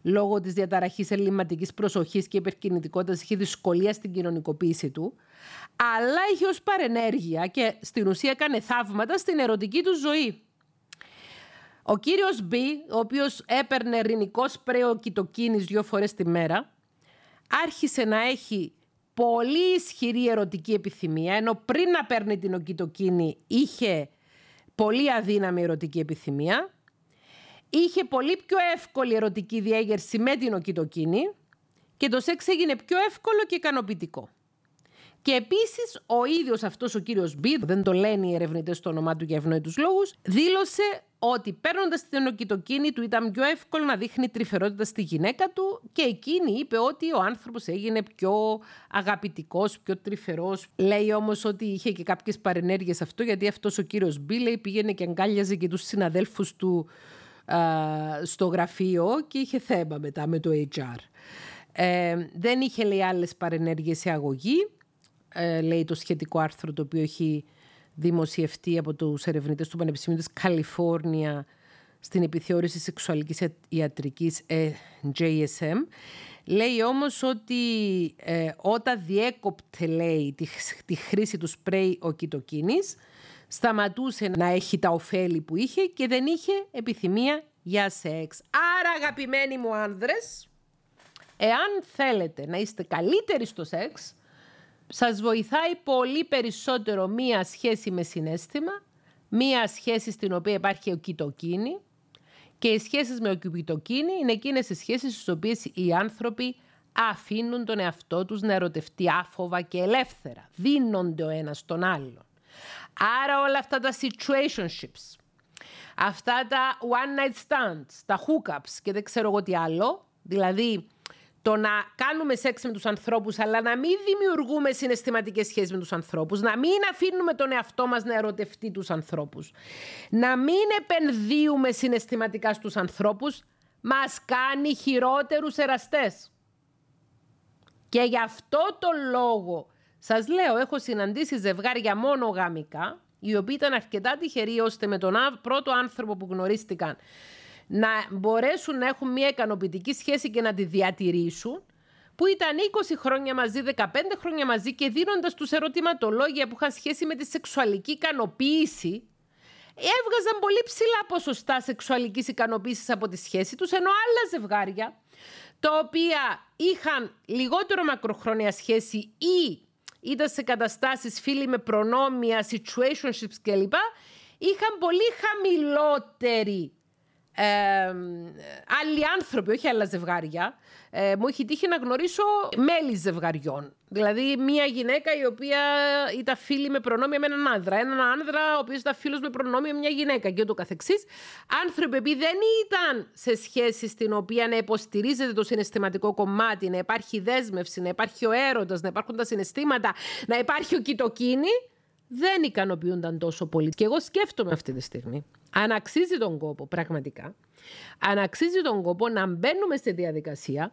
S1: λόγω της διαταραχής ελληματικής προσοχής και υπερκινητικότητας είχε δυσκολία στην κοινωνικοποίηση του, αλλά είχε ως παρενέργεια και στην ουσία έκανε θαύματα στην ερωτική του ζωή. Ο κύριος B, ο οποίος έπαιρνε ρινικό σπρέο κυτοκίνης δύο φορές τη μέρα, άρχισε να έχει πολύ ισχυρή ερωτική επιθυμία, ενώ πριν να παίρνει την οκυτοκίνη είχε πολύ αδύναμη ερωτική επιθυμία είχε πολύ πιο εύκολη ερωτική διέγερση με την οκυτοκίνη και το σεξ έγινε πιο εύκολο και ικανοποιητικό. Και επίσης ο ίδιος αυτός ο κύριος Μπι, δεν το λένε οι ερευνητές στο όνομά του για ευνόητους λόγους, δήλωσε ότι παίρνοντας την οκυτοκίνη του ήταν πιο εύκολο να δείχνει τρυφερότητα στη γυναίκα του και εκείνη είπε ότι ο άνθρωπος έγινε πιο αγαπητικός, πιο τρυφερός. Λέει όμως ότι είχε και κάποιες παρενέργειες αυτό, γιατί αυτός ο κύριος Μπι πήγαινε και αγκάλιαζε και τους συναδέλφους του στο γραφείο και είχε θέμα μετά με το HR. Ε, δεν είχε λέει άλλες παρενέργειες σε αγωγή, ε, λέει το σχετικό άρθρο το οποίο έχει δημοσιευτεί από τους ερευνητές του Πανεπιστημίου της Καλιφόρνια στην επιθεώρηση σεξουαλικής ιατρικής ε, JSM. Λέει όμως ότι ε, όταν διέκοπτε λέει τη, τη χρήση του σπρέι ο κυτοκίνης, σταματούσε να έχει τα ωφέλη που είχε και δεν είχε επιθυμία για σεξ. Άρα αγαπημένοι μου άνδρες, εάν θέλετε να είστε καλύτεροι στο σεξ, σας βοηθάει πολύ περισσότερο μία σχέση με συνέστημα, μία σχέση στην οποία υπάρχει οκυτοκίνη και οι σχέσεις με οκυτοκίνη είναι εκείνες οι σχέσεις στις οποίες οι άνθρωποι αφήνουν τον εαυτό τους να ερωτευτεί άφοβα και ελεύθερα. Δίνονται ο ένας τον άλλον. Άρα όλα αυτά τα situationships, αυτά τα one night stands, τα hookups και δεν ξέρω εγώ τι άλλο, δηλαδή το να κάνουμε σεξ με τους ανθρώπους αλλά να μην δημιουργούμε συναισθηματικές σχέσεις με τους ανθρώπους, να μην αφήνουμε τον εαυτό μας να ερωτευτεί τους ανθρώπους, να μην επενδύουμε συναισθηματικά στους ανθρώπους, μας κάνει χειρότερους εραστές. Και γι' αυτό το λόγο σας λέω, έχω συναντήσει ζευγάρια μόνο γαμικά, οι οποίοι ήταν αρκετά τυχεροί ώστε με τον πρώτο άνθρωπο που γνωρίστηκαν να μπορέσουν να έχουν μια ικανοποιητική σχέση και να τη διατηρήσουν, που ήταν 20 χρόνια μαζί, 15 χρόνια μαζί και δίνοντας τους ερωτηματολόγια που είχαν σχέση με τη σεξουαλική ικανοποίηση, έβγαζαν πολύ ψηλά ποσοστά σεξουαλικής ικανοποίησης από τη σχέση τους, ενώ άλλα ζευγάρια, τα οποία είχαν λιγότερο μακροχρόνια σχέση ή ήταν σε καταστάσεις φίλοι με προνόμια, situationships κλπ. Είχαν πολύ χαμηλότερη ε, άλλοι άνθρωποι, όχι άλλα ζευγάρια, ε, μου έχει τύχει να γνωρίσω μέλη ζευγαριών. Δηλαδή, μια γυναίκα η οποία ήταν φίλη με προνόμια με έναν άνδρα. Έναν άνδρα ο οποίος ήταν φίλος με προνόμια με μια γυναίκα και ούτω καθεξής. Άνθρωποι που δεν ήταν σε σχέση στην οποία να υποστηρίζεται το συναισθηματικό κομμάτι, να υπάρχει δέσμευση, να υπάρχει ο έρωτας, να υπάρχουν τα συναισθήματα, να υπάρχει ο κοιτοκίνη, δεν ικανοποιούνταν τόσο πολύ. Και εγώ σκέφτομαι αυτή τη στιγμή αν αξίζει τον κόπο πραγματικά, αν αξίζει τον κόπο να μπαίνουμε στη διαδικασία,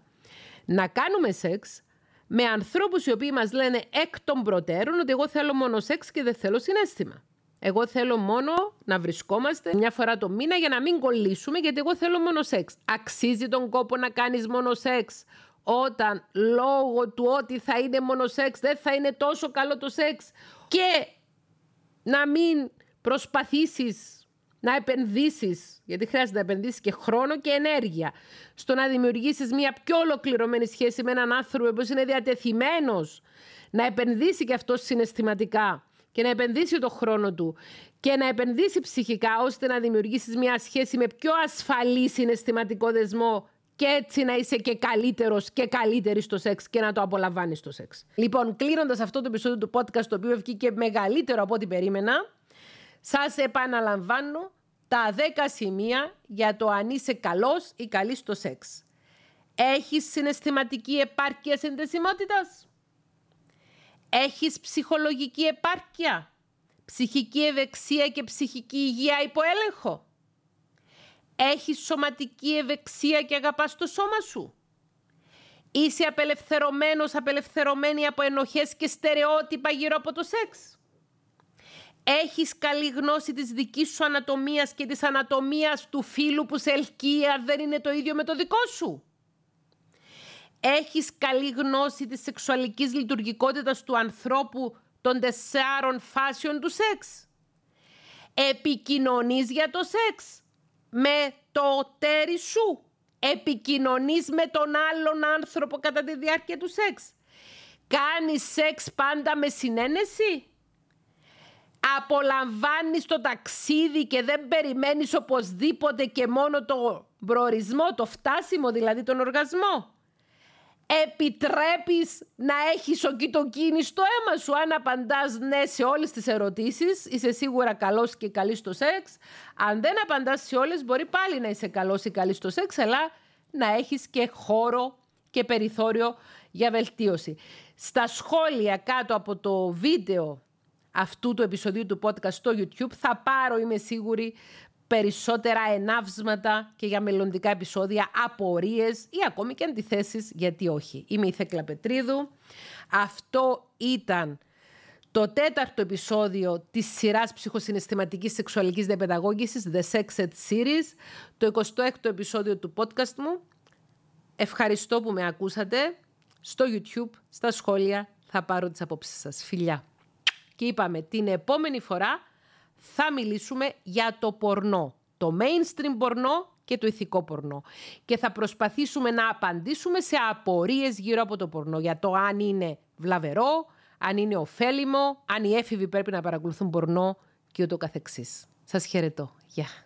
S1: να κάνουμε σεξ, με ανθρώπους οι οποίοι μας λένε εκ των προτέρων ότι εγώ θέλω μόνο σεξ και δεν θέλω συνέστημα. Εγώ θέλω μόνο να βρισκόμαστε μια φορά το μήνα για να μην κολλήσουμε γιατί εγώ θέλω μόνο σεξ. Αξίζει τον κόπο να κάνεις μόνο σεξ όταν λόγω του ότι θα είναι μόνο σεξ δεν θα είναι τόσο καλό το σεξ και να μην προσπαθήσεις να επενδύσεις, γιατί χρειάζεται να επενδύσεις και χρόνο και ενέργεια, στο να δημιουργήσεις μια πιο ολοκληρωμένη σχέση με έναν άνθρωπο που είναι διατεθειμένος να επενδύσει και αυτό συναισθηματικά και να επενδύσει το χρόνο του και να επενδύσει ψυχικά ώστε να δημιουργήσεις μια σχέση με πιο ασφαλή συναισθηματικό δεσμό και έτσι να είσαι και καλύτερος και καλύτερη στο σεξ και να το απολαμβάνεις το σεξ. Λοιπόν, κλείνοντας αυτό το επεισόδιο του podcast, το οποίο βγήκε μεγαλύτερο από ό,τι περίμενα, σας επαναλαμβάνω τα 10 σημεία για το αν είσαι καλός ή καλής στο σεξ. Έχεις συναισθηματική επάρκεια συνδεσιμότητας; Έχεις ψυχολογική επάρκεια, ψυχική ευεξία και ψυχική υγεία υπό έλεγχο; Έχεις σωματική ευεξία και αγαπάς το σώμα σου. Είσαι απελευθερωμένος, απελευθερωμένη από ενοχές και στερεότυπα γύρω από το σεξ. Έχεις καλή γνώση της δικής σου ανατομίας και της ανατομίας του φίλου που σε ελκύει δεν είναι το ίδιο με το δικό σου. Έχεις καλή γνώση της σεξουαλικής λειτουργικότητας του ανθρώπου των τεσσάρων φάσεων του σεξ. Επικοινωνείς για το σεξ με το τέρι σου. Επικοινωνείς με τον άλλον άνθρωπο κατά τη διάρκεια του σεξ. Κάνεις σεξ πάντα με συνένεση. Απολαμβάνεις το ταξίδι και δεν περιμένεις οπωσδήποτε και μόνο το προορισμό, το φτάσιμο δηλαδή τον οργασμό. Επιτρέπεις να έχεις οκιτοκίνη στο αίμα σου. Αν απαντάς ναι σε όλες τις ερωτήσεις, είσαι σίγουρα καλός και καλής στο σεξ. Αν δεν απαντάς σε όλες, μπορεί πάλι να είσαι καλός ή καλής στο σεξ, αλλά να έχεις και χώρο και περιθώριο για βελτίωση. Στα σχόλια κάτω από το βίντεο αυτού του επεισοδίου του podcast στο YouTube θα πάρω, είμαι σίγουρη, περισσότερα ενάυσματα και για μελλοντικά επεισόδια, απορίες ή ακόμη και αντιθέσεις, γιατί όχι. Είμαι η Θέκλα Πετρίδου. Αυτό ήταν το τέταρτο επεισόδιο της σειράς ψυχοσυναισθηματικής σεξουαλικής διαπαιδαγώγησης, The Sex Ed Series, το 26ο επεισόδιο του podcast μου. Ευχαριστώ που με ακούσατε. Στο YouTube, στα σχόλια, θα πάρω τις απόψεις σας. Φιλιά! Και είπαμε την επόμενη φορά θα μιλήσουμε για το πορνό. Το mainstream πορνό και το ηθικό πορνό. Και θα προσπαθήσουμε να απαντήσουμε σε απορίες γύρω από το πορνό. Για το αν είναι βλαβερό, αν είναι ωφέλιμο, αν οι έφηβοι πρέπει να παρακολουθούν πορνό και ούτω καθεξής. Σας χαιρετώ. Γεια.